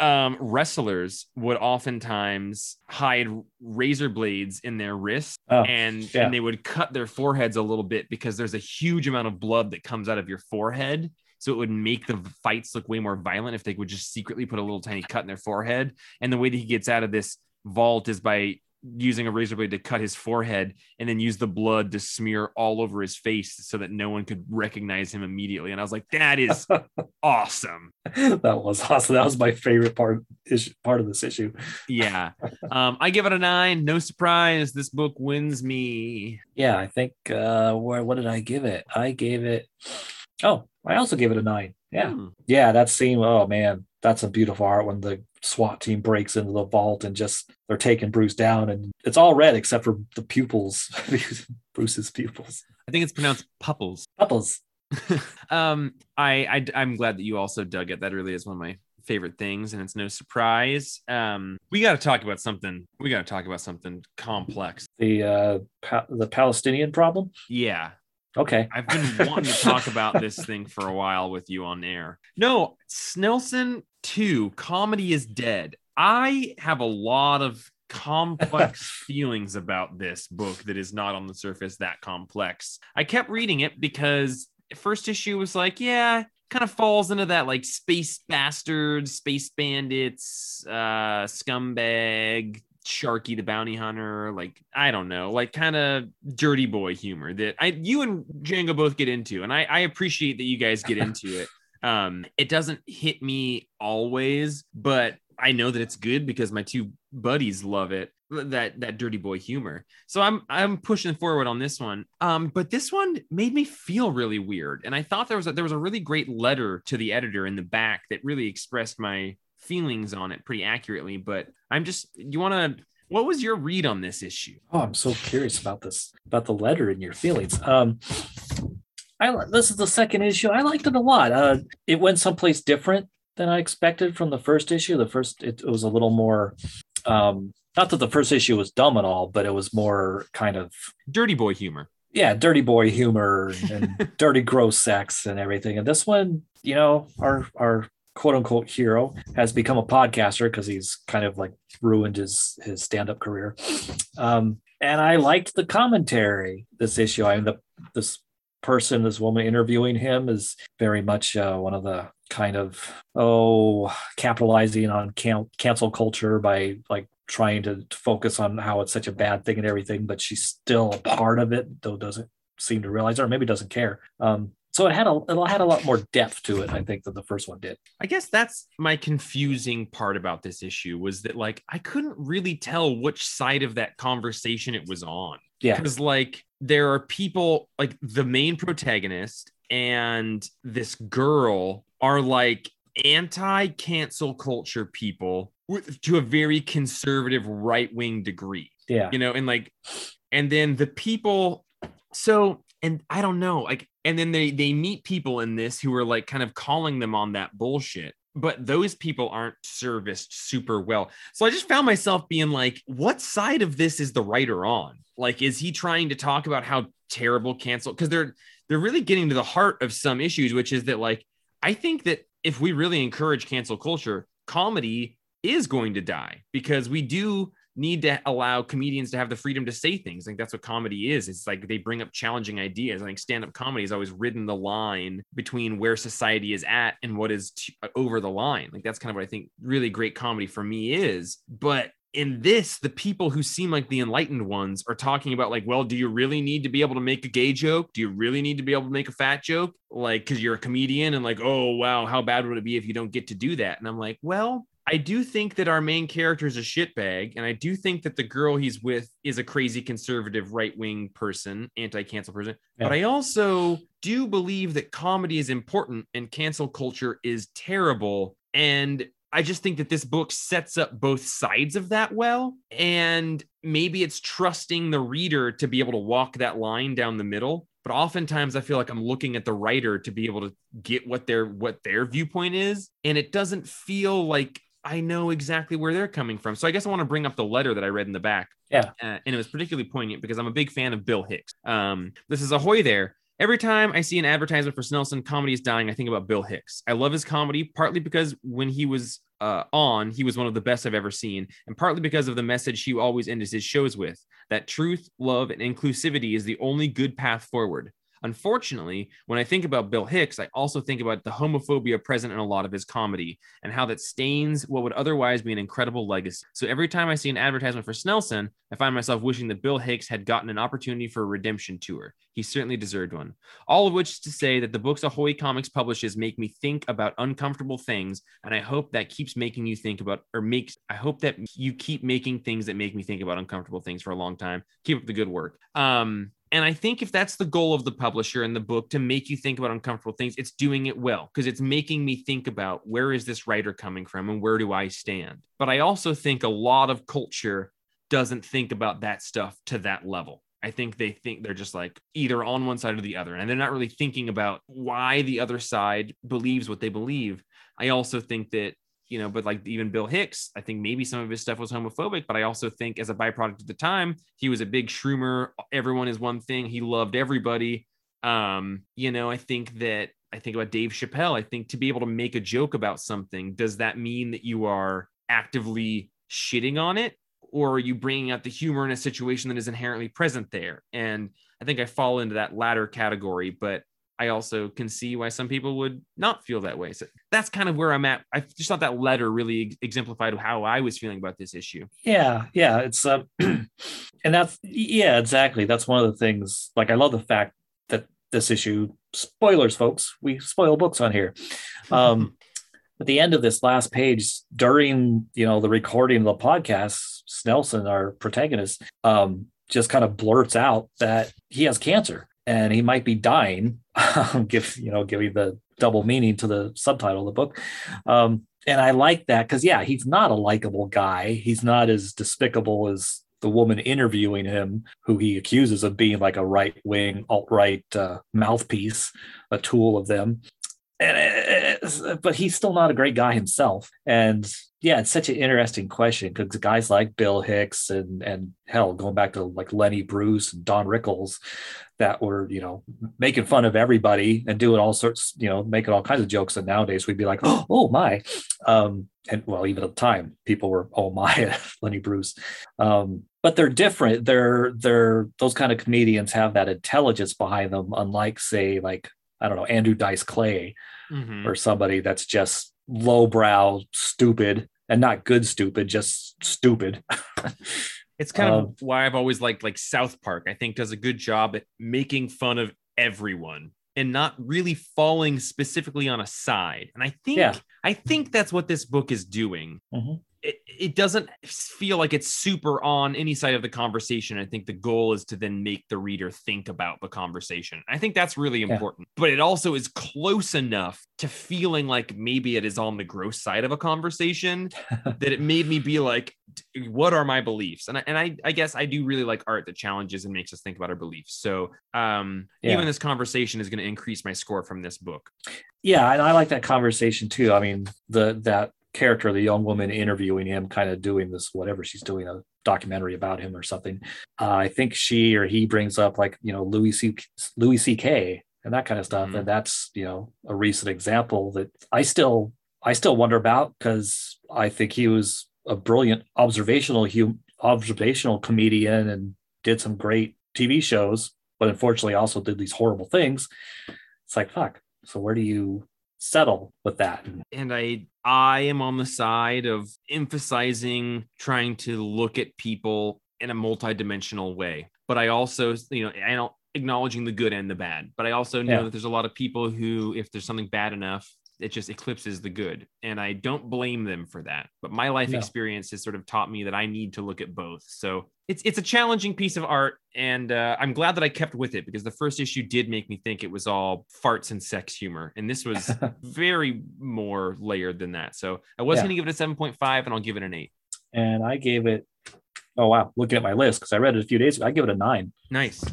um, wrestlers would oftentimes hide razor blades in their wrists Oh, and yeah. and they would cut their foreheads a little bit because there's a huge amount of blood that comes out of your forehead so it would make the fights look way more violent if they would just secretly put a little tiny cut in their forehead and the way that he gets out of this vault is by using a razor blade to cut his forehead and then use the blood to smear all over his face so that no one could recognize him immediately and i was like that is [laughs] awesome that was awesome. That was my favorite part issue, part of this issue. yeah um i give it a nine no surprise this book wins me Yeah, I think uh where what did I give it? I gave it oh, I also gave it a nine. Yeah. Hmm. Yeah, that scene, oh man, that's a beautiful art when the SWAT team breaks into the vault and just they're taking Bruce down and it's all red except for the pupils, [laughs] Bruce's pupils. i think it's pronounced pupples Pupils. [laughs] um I, I i'm glad that you also dug it that really is one of my favorite things and it's no surprise um we got to talk about something we got to talk about something complex The uh pa- the Palestinian problem. yeah Okay. I've been wanting to talk about this thing for a while with you on air. No, Snelson 2, Comedy is Dead. I have a lot of complex [laughs] feelings about this book that is not on the surface that complex. I kept reading it because first issue was like, yeah, kind of falls into that like space bastards, space bandits, uh, scumbag, Sharky the bounty hunter, like I don't know, like kind of dirty boy humor that I you and Django both get into, and I, I appreciate that you guys get into it. Um, it doesn't hit me always, but I know that it's good because my two buddies love it. That that dirty boy humor. So I'm I'm pushing forward on this one. Um, but this one made me feel really weird, and I thought there was a, there was a really great letter to the editor in the back that really expressed my feelings on it pretty accurately. But I'm just you want to. What was your read on this issue? Oh, I'm so curious about this, about the letter and your feelings. Um, I this is the second issue. I liked it a lot. Uh, it went someplace different than I expected from the first issue. The first it, it was a little more, um, not that the first issue was dumb at all, but it was more kind of Dirty boy humor. yeah, dirty boy humor and [laughs] dirty gross sex and everything. And this one, you know, our our quote unquote hero has become a podcaster because he's kind of like ruined his his stand-up career. Um, and I liked the commentary this issue. I mean, the this person, this woman interviewing him is very much uh, one of the kind of oh capitalizing on can- cancel culture by like trying to, focus on how it's such a bad thing and everything, but she's still a part of it, though doesn't seem to realize or maybe doesn't care. Um, so it had a it had a lot more depth to it, I think, than the first one did. I guess that's my confusing part about this issue was that like I couldn't really tell which side of that conversation it was on. Yeah. Because like there are people like the main protagonist and this girl are like anti-cancel culture people with, to a very conservative right-wing degree Yeah. you know and like and then the people so and i don't know like and then they they meet people in this who are like kind of calling them on that bullshit but those people aren't serviced super well. So i just found myself being like what side of this is the writer on? Like is he trying to talk about how terrible cancel because they're they're really getting to the heart of some issues which is that like i think that if we really encourage cancel culture comedy is going to die because we do need to allow comedians to have the freedom to say things. I think that's what comedy is. It's like they bring up challenging ideas. I think stand up comedy has always ridden the line between where society is at and what is t- uh, over the line. Like that's kind of what I think really great comedy for me is. But in this, the people who seem like the enlightened ones are talking about, like, well, do you really need to be able to make a gay joke? Do you really need to be able to make a fat joke? Like, because you're a comedian and, like, oh, wow, how bad would it be if you don't get to do that? And I'm like, well, I do think that our main character is a shitbag, and I do think that the girl he's with is a crazy conservative right wing person, anti cancel person. Yeah. But I also do believe that comedy is important and cancel culture is terrible. And I just think that this book sets up both sides of that well. And maybe it's trusting the reader to be able to walk that line down the middle. But oftentimes I feel like I'm looking at the writer to be able to get what their what their viewpoint is. And it doesn't feel like I know exactly where they're coming from. So I guess I want to bring up the letter that I read in the back. Yeah. Uh, and it was particularly poignant because I'm a big fan of Bill Hicks. Um, this is Ahoy there. Every time I see an advertisement for Snelson, comedy is dying, I think about Bill Hicks. I love his comedy, partly because when he was uh, on, he was one of the best I've ever seen, and partly because of the message he always ends his shows with that truth, love, and inclusivity is the only good path forward. Unfortunately, when I think about Bill Hicks, I also think about the homophobia present in a lot of his comedy and how that stains what would otherwise be an incredible legacy. So every time I see an advertisement for Snelson, I find myself wishing that Bill Hicks had gotten an opportunity for a redemption tour. He certainly deserved one. All of which is to say that the books Ahoy Comics publishes make me think about uncomfortable things, and I hope that keeps making you think about, or makes, I hope that you keep making things that make me think about uncomfortable things for a long time. Keep up the good work. Um, and I think if that's the goal of the publisher in the book to make you think about uncomfortable things, it's doing it well because it's making me think about where is this writer coming from and where do I stand. But I also think a lot of culture doesn't think about that stuff to that level. I think they think they're just like either on one side or the other, and they're not really thinking about why the other side believes what they believe. I also think that you know, but like even Bill Hicks, I think maybe some of his stuff was homophobic, but I also think as a byproduct of the time, he was a big shroomer. Everyone is one thing. He loved everybody. Um, you know, I think that I think about Dave Chappelle. I think to be able to make a joke about something, does that mean that you are actively shitting on it? Or are you bringing out the humor in a situation that is inherently present there? And I think I fall into that latter category, but I also can see why some people would not feel that way. So that's kind of where I'm at. I just thought that letter really exemplified how I was feeling about this issue. Yeah, yeah, it's um, [clears throat] and that's yeah, exactly. That's one of the things. Like, I love the fact that this issue, spoilers, folks, we spoil books on here. [laughs] Um, at the end of this last page, during you know the recording of the podcast, Snelson, our protagonist, um, just kind of blurts out that he has cancer and he might be dying. [laughs] give you know, giving the double meaning to the subtitle of the book. Um, and I like that because yeah, he's not a likable guy. He's not as despicable as the woman interviewing him, who he accuses of being like a right wing, alt right uh, mouthpiece, a tool of them. And, uh, but he's still not a great guy himself. And yeah, it's such an interesting question because guys like Bill Hicks and and hell, going back to like Lenny Bruce and Don Rickles, that were you know making fun of everybody and doing all sorts, you know, making all kinds of jokes. And nowadays we'd be like, oh, oh my, um, and well, even at the time, people were oh my [laughs] Lenny Bruce, um, but they're different. They're they're those kind of comedians have that intelligence behind them, unlike say like I don't know Andrew Dice Clay mm-hmm. or somebody that's just lowbrow, stupid and not good stupid, just stupid. [laughs] it's kind um, of why I've always liked like South Park. I think does a good job at making fun of everyone and not really falling specifically on a side. And I think yeah. I think that's what this book is doing. Mm-hmm it, it doesn't feel like it's super on any side of the conversation. I think the goal is to then make the reader think about the conversation. I think that's really important, yeah. but it also is close enough to feeling like maybe it is on the gross side of a conversation [laughs] that it made me be like, what are my beliefs? And I, and I, I guess I do really like art that challenges and makes us think about our beliefs. So um, yeah. even this conversation is going to increase my score from this book. Yeah, and I like that conversation too. I mean, the that character, the young woman interviewing him, kind of doing this, whatever she's doing, a documentary about him or something. Uh, I think she or he brings up like, you know, Louis C. Louis C.K. and that kind of stuff. Mm-hmm. And that's, you know, a recent example that I still, I still wonder about because I think he was a brilliant observational, hum, observational comedian and did some great TV shows, but unfortunately also did these horrible things. It's like, fuck. So where do you settle with that. And I I am on the side of emphasizing trying to look at people in a multidimensional way. But I also, you know, I don't acknowledging the good and the bad. But I also know yeah. that there's a lot of people who, if there's something bad enough, it just eclipses the good. And I don't blame them for that. But my life no. experience has sort of taught me that I need to look at both. So it's it's a challenging piece of art. And uh, I'm glad that I kept with it because the first issue did make me think it was all farts and sex humor. And this was [laughs] very more layered than that. So I was yeah. going to give it a 7.5 and I'll give it an 8. And I gave it, oh, wow. Looking at my list because I read it a few days ago, I give it a 9. Nice.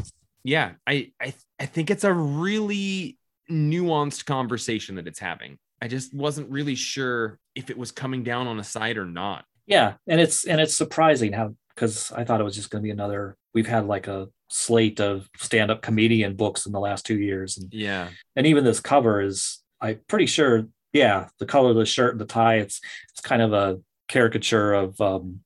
Yeah. I, I, I think it's a really nuanced conversation that it's having. I just wasn't really sure if it was coming down on a side or not. Yeah, and it's and it's surprising how because I thought it was just going to be another. We've had like a slate of stand-up comedian books in the last two years, and Yeah. and even this cover is I'm pretty sure, yeah, the color of the shirt and the tie, it's it's kind of a caricature of um,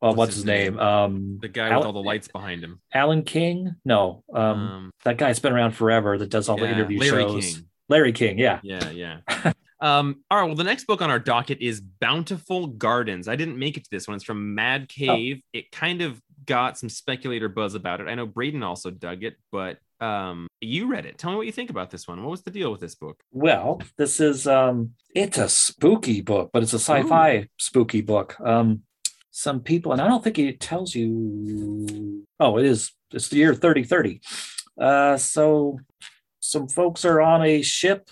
well, What's what's, his his name? Um, The guy Alan- with all the lights behind him. Alan King? No, um, Um, that guy's been around forever that does all the yeah, interview Larry shows. King. Larry King, yeah. Yeah, yeah. [laughs] um, all right. Well, the next book on our docket is Bountiful Gardens. I didn't make it to this one. It's from Mad Cave. It kind of got some speculator buzz about it. I know Braden also dug it, but um, you read it. Tell me what you think about this one. What was the deal with this book? Well, this is um it's a spooky book, but it's a sci-fi spooky book. Um some people and I don't think it tells you oh, it is it's the year 3030. Uh so some folks are on a ship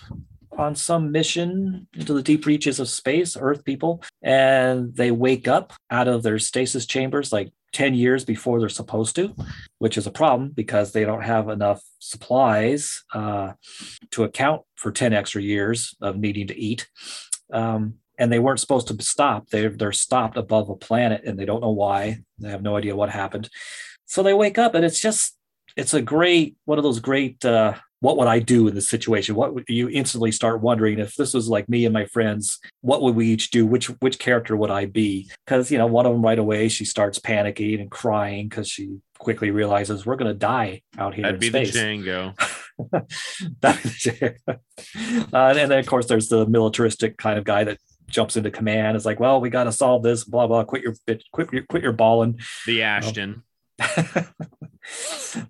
on some mission into the deep reaches of space, Earth people, and they wake up out of their stasis chambers like 10 years before they're supposed to, which is a problem because they don't have enough supplies uh, to account for 10 extra years of needing to eat. Um, and they weren't supposed to stop. They're, they're stopped above a planet and they don't know why. They have no idea what happened. So they wake up and it's just, it's a great, one of those great, uh, what would I do in this situation? What would you instantly start wondering if this was like me and my friends, what would we each do? Which which character would I be? Because you know, one of them right away she starts panicking and crying because she quickly realizes we're gonna die out here That'd be space. [laughs] the Django. [laughs] Uh, and then of course there's the militaristic kind of guy that jumps into command. Is like, well, we got to solve this. Blah blah. Quit your bit. Quit your quit your balling. The Ashton. [laughs]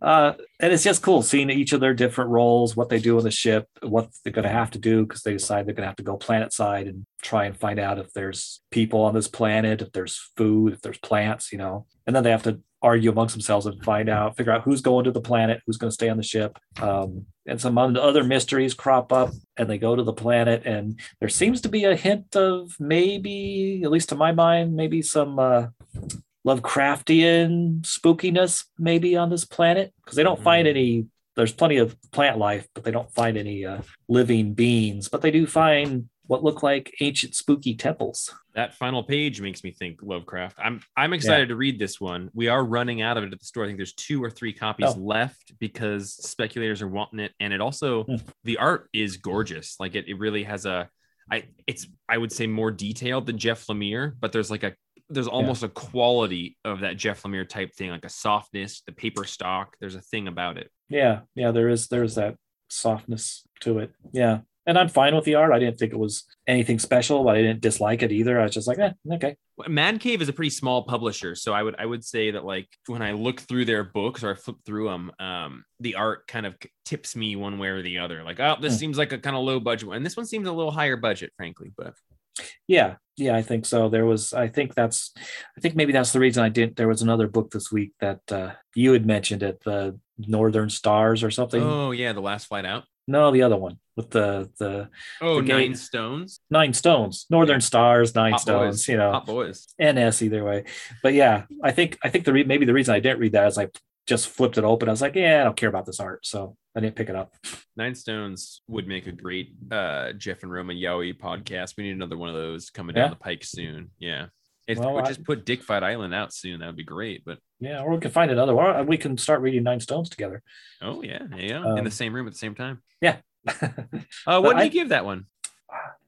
uh, and it's just cool seeing each of their different roles, what they do on the ship, what they're going to have to do because they decide they're going to have to go planet side and try and find out if there's people on this planet, if there's food, if there's plants, you know. And then they have to argue amongst themselves and find out, figure out who's going to the planet, who's going to stay on the ship. Um, and some other mysteries crop up, and they go to the planet, and there seems to be a hint of maybe, at least to my mind, maybe some. Uh, Lovecraftian spookiness maybe on this planet because they don't find Mhm. any. There's plenty of plant life, but they don't find any uh, living beings. But they do find what look like ancient spooky temples. That final page makes me think Lovecraft. I'm I'm excited to read this one. We are running out of it at the store. I think there's two or three copies Oh. left because speculators are wanting it, and it also Hmm. the art is gorgeous. Like it, it really has a. I it's I would say more detailed than Jeff Lemire, but there's like a there's almost a quality of that Jeff Lemire type thing, like a softness, the paper stock. There's a thing about it. Yeah, yeah, there is there's that softness to it. Yeah. And I'm fine with the art. I didn't think it was anything special, but I didn't dislike it either. I was just like, eh, okay. Mad Cave is a pretty small publisher, so I would I would say that like when I look through their books or I flip through them, um, the art kind of tips me one way or the other. Like, oh, this Hmm. seems like a kind of low budget one, and this one seems a little higher budget, frankly. But Yeah, yeah, I think so. There was, I think that's, I think maybe that's the reason I didn't. There was another book this week that uh, you had mentioned it, the Northern Stars or something. oh yeah, the last flight out. No, the other one with the the Oh, The Nine. Stones, Nine Stones, Northern Stars, Nine Hot Stones. Boys. You know, Hot Boys. NS either way. But yeah, I think I think the re- maybe the reason I didn't read that is I just flipped it open. I was like, yeah, I don't care about this art, so I didn't pick it up. Nine Stones would make a great uh, Jeff and Roman Yowie podcast. We need another one of those coming down Yeah. the pike soon. Yeah. If Well, we I- just put Dick Fight Island out soon, that would be great. But Yeah, or we can find another one. We can start reading Nine Stones together. oh yeah, yeah, in the Um, same room at the same time. Yeah. [laughs] Uh, what did I- you give that one?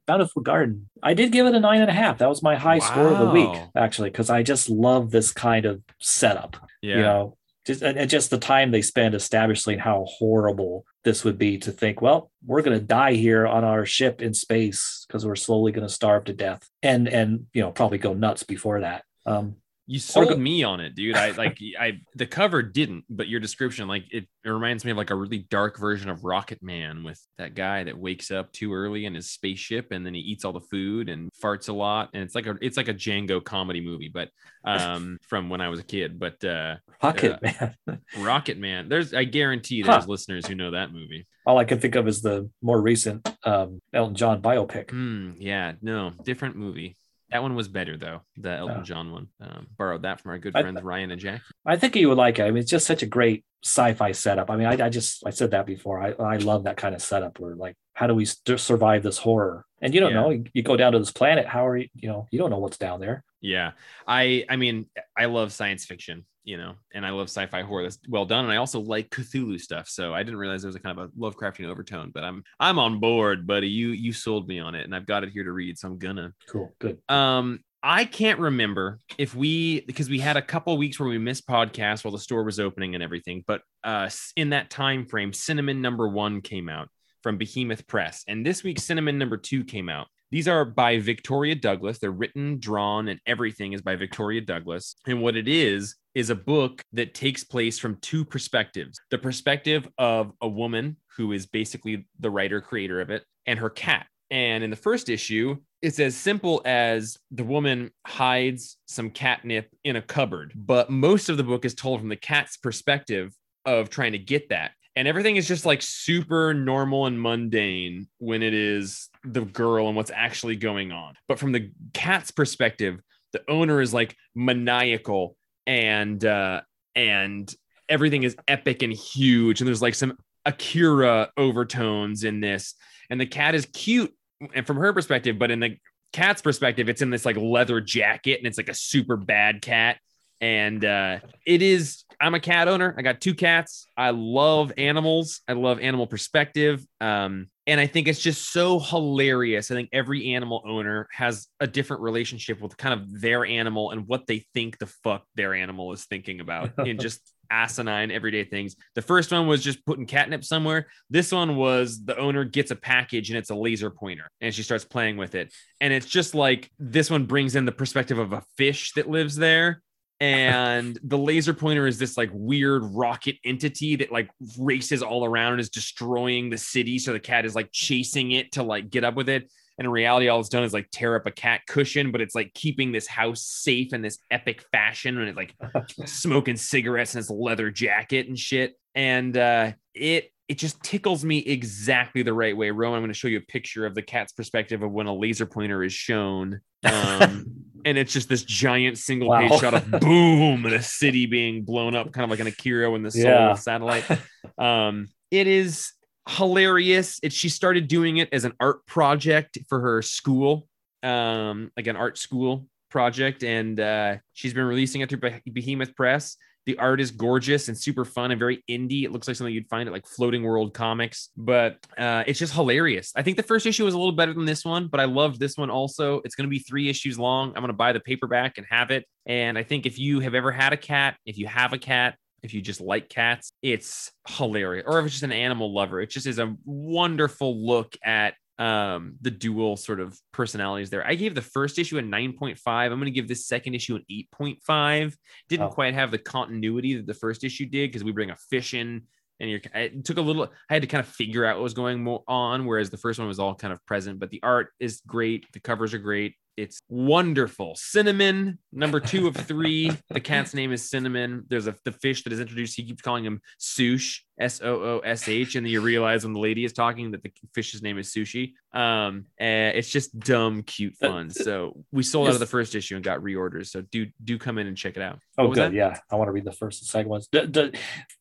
Bountiful Garden. I did give it a nine and a half. That was my high score of the week, actually, because I just love this kind of setup. Yeah. You know, just and, and just the time they spend establishing how horrible this would be to think, well, we're going to die here on our ship in space because we're slowly going to starve to death, and and you know probably go nuts before that. Um, You sold me on it, dude. I like I the cover didn't, but your description, like it, it reminds me of like a really dark version of Rocket Man with that guy that wakes up too early in his spaceship and then he eats all the food and farts a lot. And it's like a it's like a Django comedy movie, but um [laughs] from when I was a kid. But uh Rocket Man. [laughs] Rocket Man, there's I guarantee Huh. there's listeners who know that movie. All I can think of is the more recent um, Elton John biopic. Hmm, yeah, no, different movie. That one was better though. The Elton Oh. John one. Um, borrowed that from our good friends Ryan and Jack. I think you would like it. I mean, it's just such a great sci-fi setup. I mean, I, I just I said that before. I, I love that kind of setup where like, how do we st- survive this horror? And you don't Yeah. know. You, you go down to this planet. How are you? You know, you don't know what's down there. Yeah. I I mean, I love science fiction. You know, and I love sci-fi horror that's well done, and I also like Cthulhu stuff. So I didn't realize there was a kind of a Lovecraftian overtone, but I'm I'm on board, buddy. You you sold me on it, and I've got it here to read, so I'm gonna. Cool, good. Um, I can't remember if we because we had a couple weeks where we missed podcasts while the store was opening and everything, but uh, in that time frame, Cinnamon number one came out from Behemoth Press, and this week Cinnamon number two came out. These are by Victoria Douglas. They're written, drawn, and everything is by Victoria Douglas. And what it is, is a book that takes place from two perspectives the perspective of a woman who is basically the writer creator of it and her cat. And in the first issue, it's as simple as the woman hides some catnip in a cupboard, but most of the book is told from the cat's perspective of trying to get that and everything is just like super normal and mundane when it is the girl and what's actually going on. But from the cat's perspective, the owner is like maniacal and uh and everything is epic and huge and there's like some Akira overtones in this and the cat is cute and from her perspective but in the cat's perspective it's in this like leather jacket and it's like a super bad cat and uh, it is i'm a cat owner. I got two cats. I love animals. I love animal perspective. Um, and i think it's just so hilarious. I think every animal owner has a different relationship with kind of their animal and what they think the fuck their animal is thinking about [laughs] in just asinine everyday things. The first one was just putting catnip somewhere. This one was the owner gets a package and it's a laser pointer and she starts playing with it. And it's just like this one brings in the perspective of a fish that lives there and the laser pointer is this like weird rocket entity that like races all around and is destroying the city. So the cat is like chasing it to like get up with it. And in reality all it's done is like tear up a cat cushion but it's like keeping this house safe in this epic fashion and it's like [laughs] smoking cigarettes in this leather jacket and shit. And uh it it just tickles me exactly the right way. Roman, I'm going to show you a picture of the cat's perspective of when a laser pointer is shown. Um, [laughs] and it's just this giant single wow. page shot of [laughs] boom and a city being blown up, kind of like an Akira in the SOL yeah. satellite. [laughs] Um, it is hilarious. It, she started doing it as an art project for her school, um, like an art school project. And uh, she's been releasing it through Behemoth Press. The art is gorgeous and super fun and very indie. It looks like something you'd find at like Floating World Comics, but uh, it's just hilarious. I think the first issue was a little better than this one, but I love this one also. It's going to be three issues long. I'm going to buy the paperback and have it. And I think if you have ever had a cat, if you have a cat, if you just like cats, it's hilarious. Or if it's just an animal lover, it just is a wonderful look at um, the dual sort of personalities there. I gave the first issue a 9.5. I'm going to give this second issue an 8.5. Didn't oh. quite have the continuity that the first issue did because we bring a fish in and you're, it took a little, I had to kind of figure out what was going on, whereas the first one was all kind of present, but the art is great. The covers are great. It's wonderful. Cinnamon, number two of three. the cat's [laughs] name is Cinnamon. There's a the fish that is introduced. He keeps calling him Sush, S O O S H, and then you realize when the lady is talking that the fish's name is Sushi. Um, and it's just dumb, cute fun. So we sold out of the first issue and got reorders. So do do come in and check it out. Oh, good. That? Yeah, I want to read the first and second ones. Do,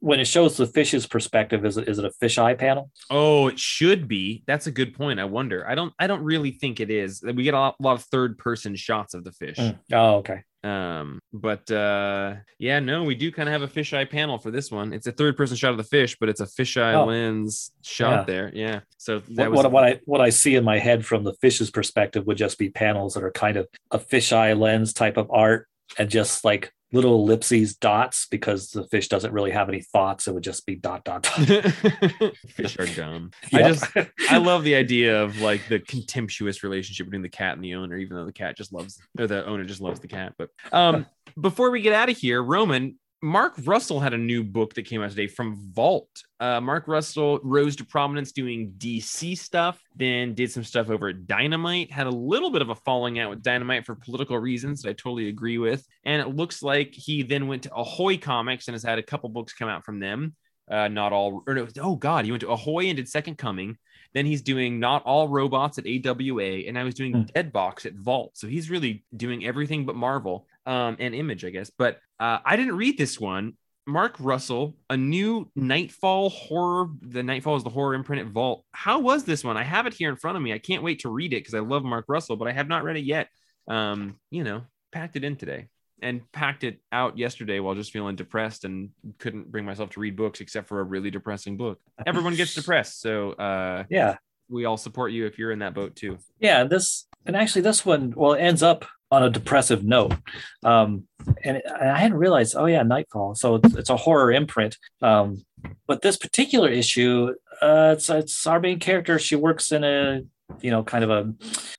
when it shows the fish's perspective, is it is it a fish eye panel? Oh, it should be. That's a good point. I wonder. I don't. I don't really think it is. We get a lot, a lot of third person shots of the fish. Mm. Oh, okay um but uh yeah no we do kind of have a fisheye panel for this one it's a third person shot of the fish but it's a fisheye oh. lens shot yeah. there yeah so that what, was... what i what i see in my head from the fish's perspective would just be panels that are kind of a fisheye lens type of art and just like little ellipses dots because the fish doesn't really have any thoughts. It would just be dot dot dot. [laughs] fish are dumb. Yep. I just I [laughs] love the idea of like the contemptuous relationship between the cat and the owner, even though the cat just loves or the owner just loves the cat. But um before we get out of here, Roman, Mark Russell had a new book that came out today from Vault. Uh, Mark Russell rose to prominence doing DC stuff, then did some stuff over at Dynamite, had a little bit of a falling out with Dynamite for political reasons that I totally agree with. And it looks like he then went to Ahoy Comics and has had a couple books come out from them. Uh, not all, or no, oh God, he went to Ahoy and did Second Coming. Then he's doing Not All Robots at AWA, and I was doing mm. Deadbox at Vault. So he's really doing everything but Marvel um, and Image, I guess. But uh, I didn't read this one. Mark Russell, a new Nightfall horror. The Nightfall is the horror imprint at Vault. How was this one? I have it here in front of me. I can't wait to read it because I love Mark Russell, but I have not read it yet. Um, you know, packed it in today. and packed it out yesterday while just feeling depressed and couldn't bring myself to read books except for a really depressing book. Everyone gets [laughs] depressed, so uh, yeah, we all support you if you're in that boat too. Yeah, this and actually this one well it ends up on a depressive note. Um, and, and I hadn't realized, oh yeah, Nightfall. So it's, it's a horror imprint. Um, but this particular issue, uh, it's it's our main character. She works in a you know kind of a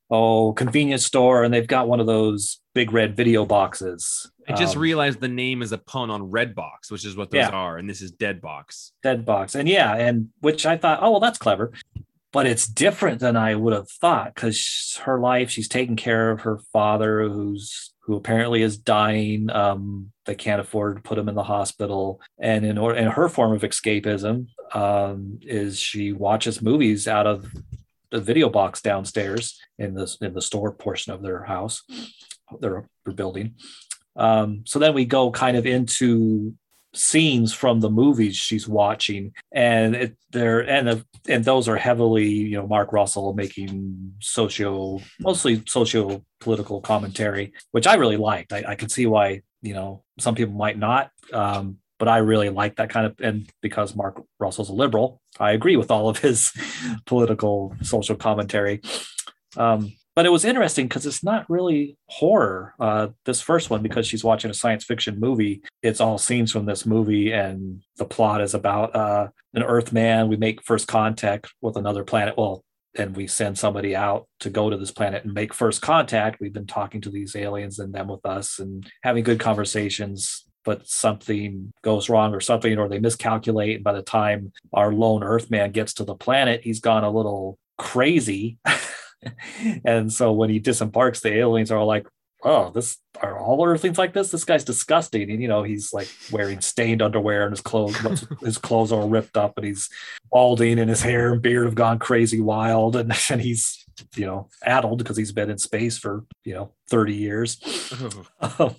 oh convenience store, and they've got one of those big red video boxes. I just Um, realized the name is a pun on Redbox, which is what those Yeah. are, and this is Dead Box. dead box and yeah and which i thought oh well that's clever but it's different than i would have thought because her life she's taking care of her father who's who apparently is dying um they can't afford to put him in the hospital. And in order and her form of escapism um is she watches movies out of the video box downstairs in the in the store portion of their house their, their building. Um so then we go kind of into scenes from the movies she's watching and it they're and the, and those are heavily you know mark russell making socio mostly socio political commentary which i really liked. I, I can see why you know some people might not um but i really like that kind of and because mark russell's a liberal i agree with all of his [laughs] political social commentary. Um but it was interesting because it's not really horror. Uh, this first one, because she's watching a science fiction movie, it's all scenes from this movie, and the plot is about uh, an Earthman. We make first contact with another planet. Well, and we send somebody out to go to this planet and make first contact. We've been talking to these aliens and them with us and having good conversations. But something goes wrong or something, or they miscalculate. And by the time our lone Earthman gets to the planet, he's gone a little crazy. [laughs] [laughs] and so when he disembarks, the aliens are all like, "Oh, this are all Earthlings like this? This guy's disgusting." And you know, he's like wearing stained underwear, and his clothes, his clothes are ripped up, and he's balding, and his hair and beard have gone crazy wild, and [laughs] and he's you know addled because he's been in space for you know thirty years. [laughs] [laughs] Um,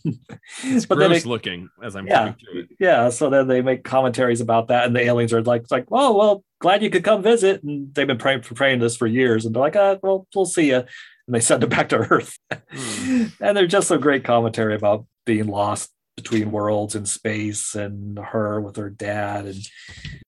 It's but then gross it- looking as I'm Yeah. it. yeah, so then they make commentaries about that, and the aliens are like, like, oh well, glad you could come visit, and they've been praying for praying this for years, and they're like, uh, well, we'll see you, and they send them back to Earth, Hmm. [laughs] and they're just a great commentary about being lost between worlds and space, and her with her dad, and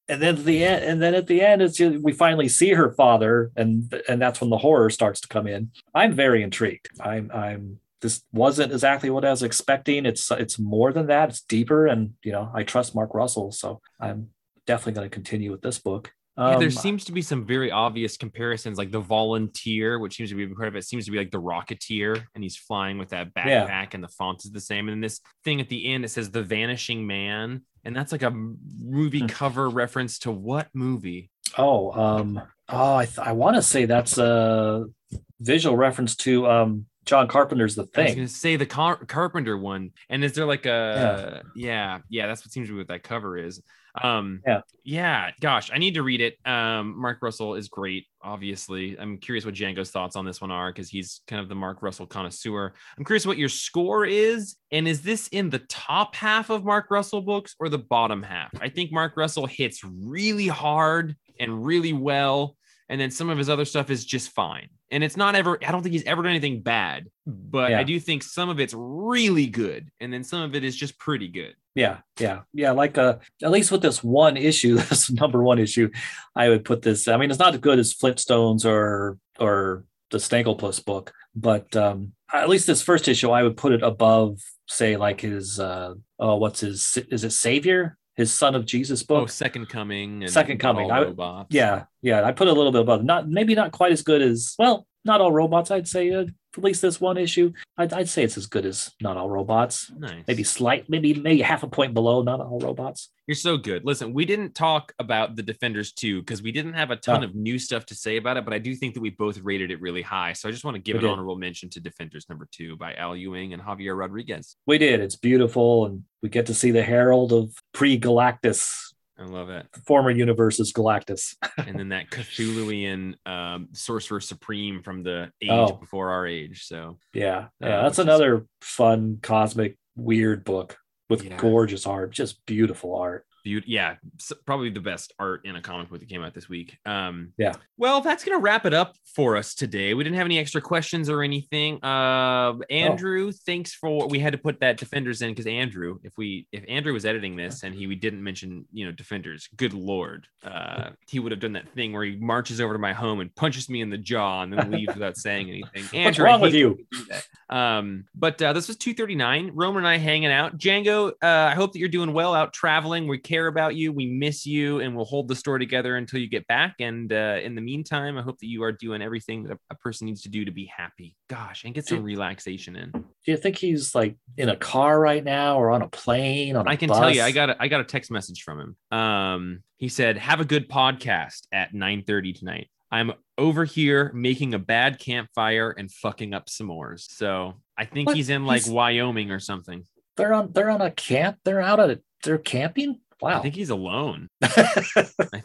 and then the end, and then at the end, it's just, we finally see her father, and and that's when the horror starts to come in. I'm very intrigued. I'm I'm this wasn't exactly what I was expecting. It's it's more than that. It's deeper, and you know I trust Mark Russell, so I'm definitely going to continue with this book. Yeah, there Um, seems to be some very obvious comparisons, like the volunteer, which seems to be part of it, seems to be like the Rocketeer, and he's flying with that backpack, Yeah. and the font is the same. And then this thing at the end, it says "The Vanishing Man," and that's like a movie Hmm. cover reference to what movie? oh, um, oh, I th- I want to say that's a visual reference to um John Carpenter's The Thing. I was Thing. gonna say the Car- Carpenter one. And is there like a yeah. yeah, that's what seems to be what that cover is. Um Yeah. yeah, gosh, I need to read it. Um Mark Russell is great, obviously. I'm curious what Django's thoughts on this one are because he's kind of the Mark Russell connoisseur. I'm curious what your score is, and is this in the top half of Mark Russell books or the bottom half? I think Mark Russell hits really hard and really well and then some of his other stuff is just fine. And it's not ever, I don't think he's ever done anything bad, but Yeah. I do think some of it's really good. And then some of it is just pretty good. Yeah, yeah, yeah. Like uh, at least with this one issue, [laughs] this number one issue, I would put this. I mean, it's not as good as Flintstones or or the Snagglepuss book, but um, at least this first issue, I would put it above, say, like his uh, oh, what's his? Is it Savior? His Son of Jesus book Oh, book? Second Coming. And Second Coming. I- Robots. yeah, yeah. I put a little bit above. Not maybe not quite as good as well. Not all robots. I'd say uh, at least this one issue. I'd, I'd say it's as good as not all robots. Nice. Maybe slight, maybe maybe half a point below not all robots. You're so good. Listen, we didn't talk about the Defenders 2 because we didn't have a ton Oh. of new stuff to say about it, but I do think that we both rated it really high. So I just want to give We an did. honorable mention to Defenders number two by Al Ewing and Javier Rodriguez. We did. It's beautiful, and we get to see the herald of pre-Galactus, I love it. former universe's Galactus. and then that Cthulhuian um, sorcerer supreme from the age Oh. before our age. So Yeah, Uh, yeah. That's which is- another fun, cosmic, weird book with Yeah. gorgeous art, just beautiful art. Yeah, probably the best art in a comic book that came out this week. Um, Yeah. Well, that's gonna wrap it up for us today. We didn't have any extra questions or anything. Uh, Andrew, thanks for we had to put that defenders in because Andrew, if we if Andrew was editing this and he we didn't mention you know defenders, good lord, uh, [laughs] he would have done that thing where he marches over to my home and punches me in the jaw and then leaves without [laughs] saying anything. Andrew, I wrong with you? when do that. Um, but uh, this was 239. Roman and I hanging out. Django, uh, I hope that you're doing well out traveling. We care about you. We miss you, and we'll hold the store together until you get back. And uh, in the meantime, I hope that you are doing everything that a, person needs to do to be happy. Gosh, and get some relaxation in. Do you think he's like in a car right now or on a plane? On a I can bus? tell you, I got a, I got a text message from him. Um, he said, "Have a good podcast at 9:30 tonight." I'm over here making a bad campfire and fucking up s'mores. So I think What? he's in like He's- Wyoming or something. They're on. They're on a camp. They're out at. They're camping. I think he's alone. [laughs] I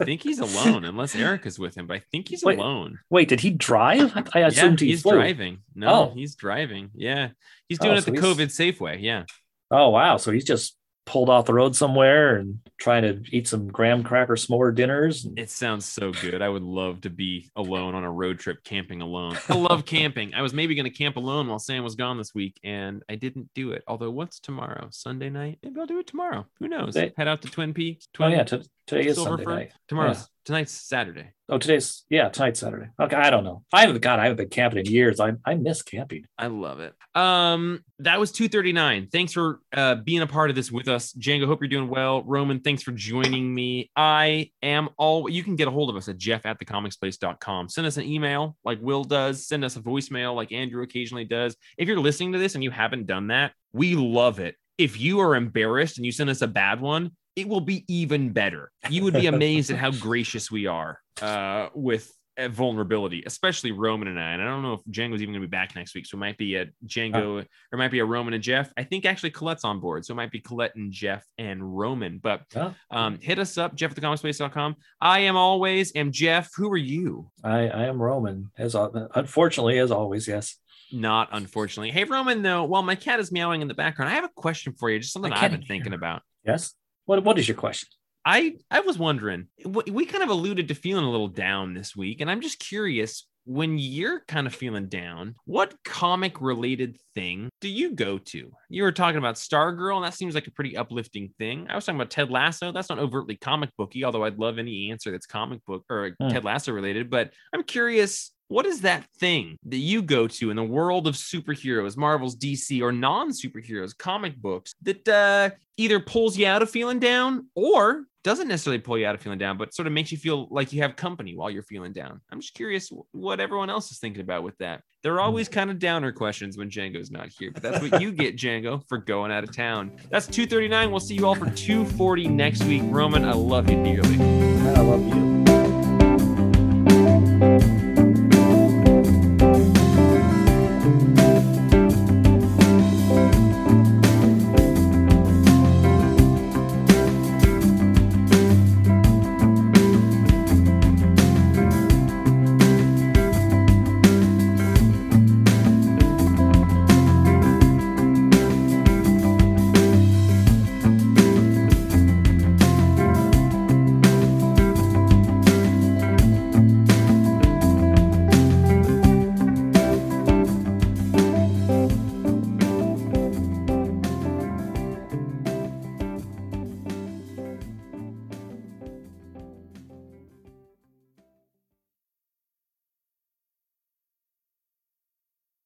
think he's alone, unless Erica's with him. But I think he's Wait, alone. Wait, did he drive? I, I Yeah, assumed he he's flew. driving. No, Oh. he's driving. Yeah, he's Oh, doing it so the he's- COVID safe way. Yeah, Oh wow! So he's just pulled off the road somewhere and trying to eat some graham cracker s'more dinners. it sounds so good. I would love to be alone on a road trip camping alone. I love camping. I was maybe going to camp alone while Sam was gone this week, and I didn't do it. Although, what's tomorrow? Sunday night? Maybe I'll do it tomorrow. Who knows? They- Head out to Twin Peaks. oh yeah, t- today is Silver Sunday night. Tomorrow's Yeah. Tonight's Saturday. Oh, today's yeah, tonight's Saturday. Okay, I don't know. I haven't God, I haven't been camping in years. I I miss camping. I love it. Um, that was 239. Thanks for uh being a part of this with us. Django, hope you're doing well. Roman, thanks for joining me. I am all you can get a hold of us at jeff at thecomicsplace.com. Send us an email like Will does, send us a voicemail like Andrew occasionally does. If you're listening to this and you haven't done that, we love it. If you are embarrassed and you send us a bad one, it will be even better. You would be amazed at how [laughs] gracious we are uh, with vulnerability, especially Roman and I. And I don't know if Django's even going to be back next week, so it might be a Django or it might be a Roman and Jeff. I think actually Colette's on board, so it might be Colette and Jeff and Roman. But Oh. um, hit us up, Jeff at thecomicspace.com. I am always am Jeff. Who are you? I I am Roman as unfortunately as always. Yes. Not unfortunately. Hey Roman, though, while my cat is meowing in the background, I have a question for you. Just something I've been thinking about. Yes. What what is your question? I I was wondering. We kind of alluded to feeling a little down this week, and I'm just curious. When you're kind of feeling down, what comic related thing do you go to? You were talking about Stargirl, and that seems like a pretty uplifting thing. I was talking about Ted Lasso. That's not overtly comic booky, although I'd love any answer that's comic book or Hmm. Ted Lasso related. But I'm curious, what is that thing that you go to in the world of superheroes, Marvel's DC, or non superheroes, comic books that uh, either pulls you out of feeling down or doesn't necessarily pull you out of feeling down, but sort of makes you feel like you have company while you're feeling down? I'm just curious what everyone else is thinking about with that. There are always kind of downer questions when Django's not here, but that's what you get, [laughs] Django, for going out of town. That's 239. We'll see you all for 240 next week. Roman, I love you dearly. I love you.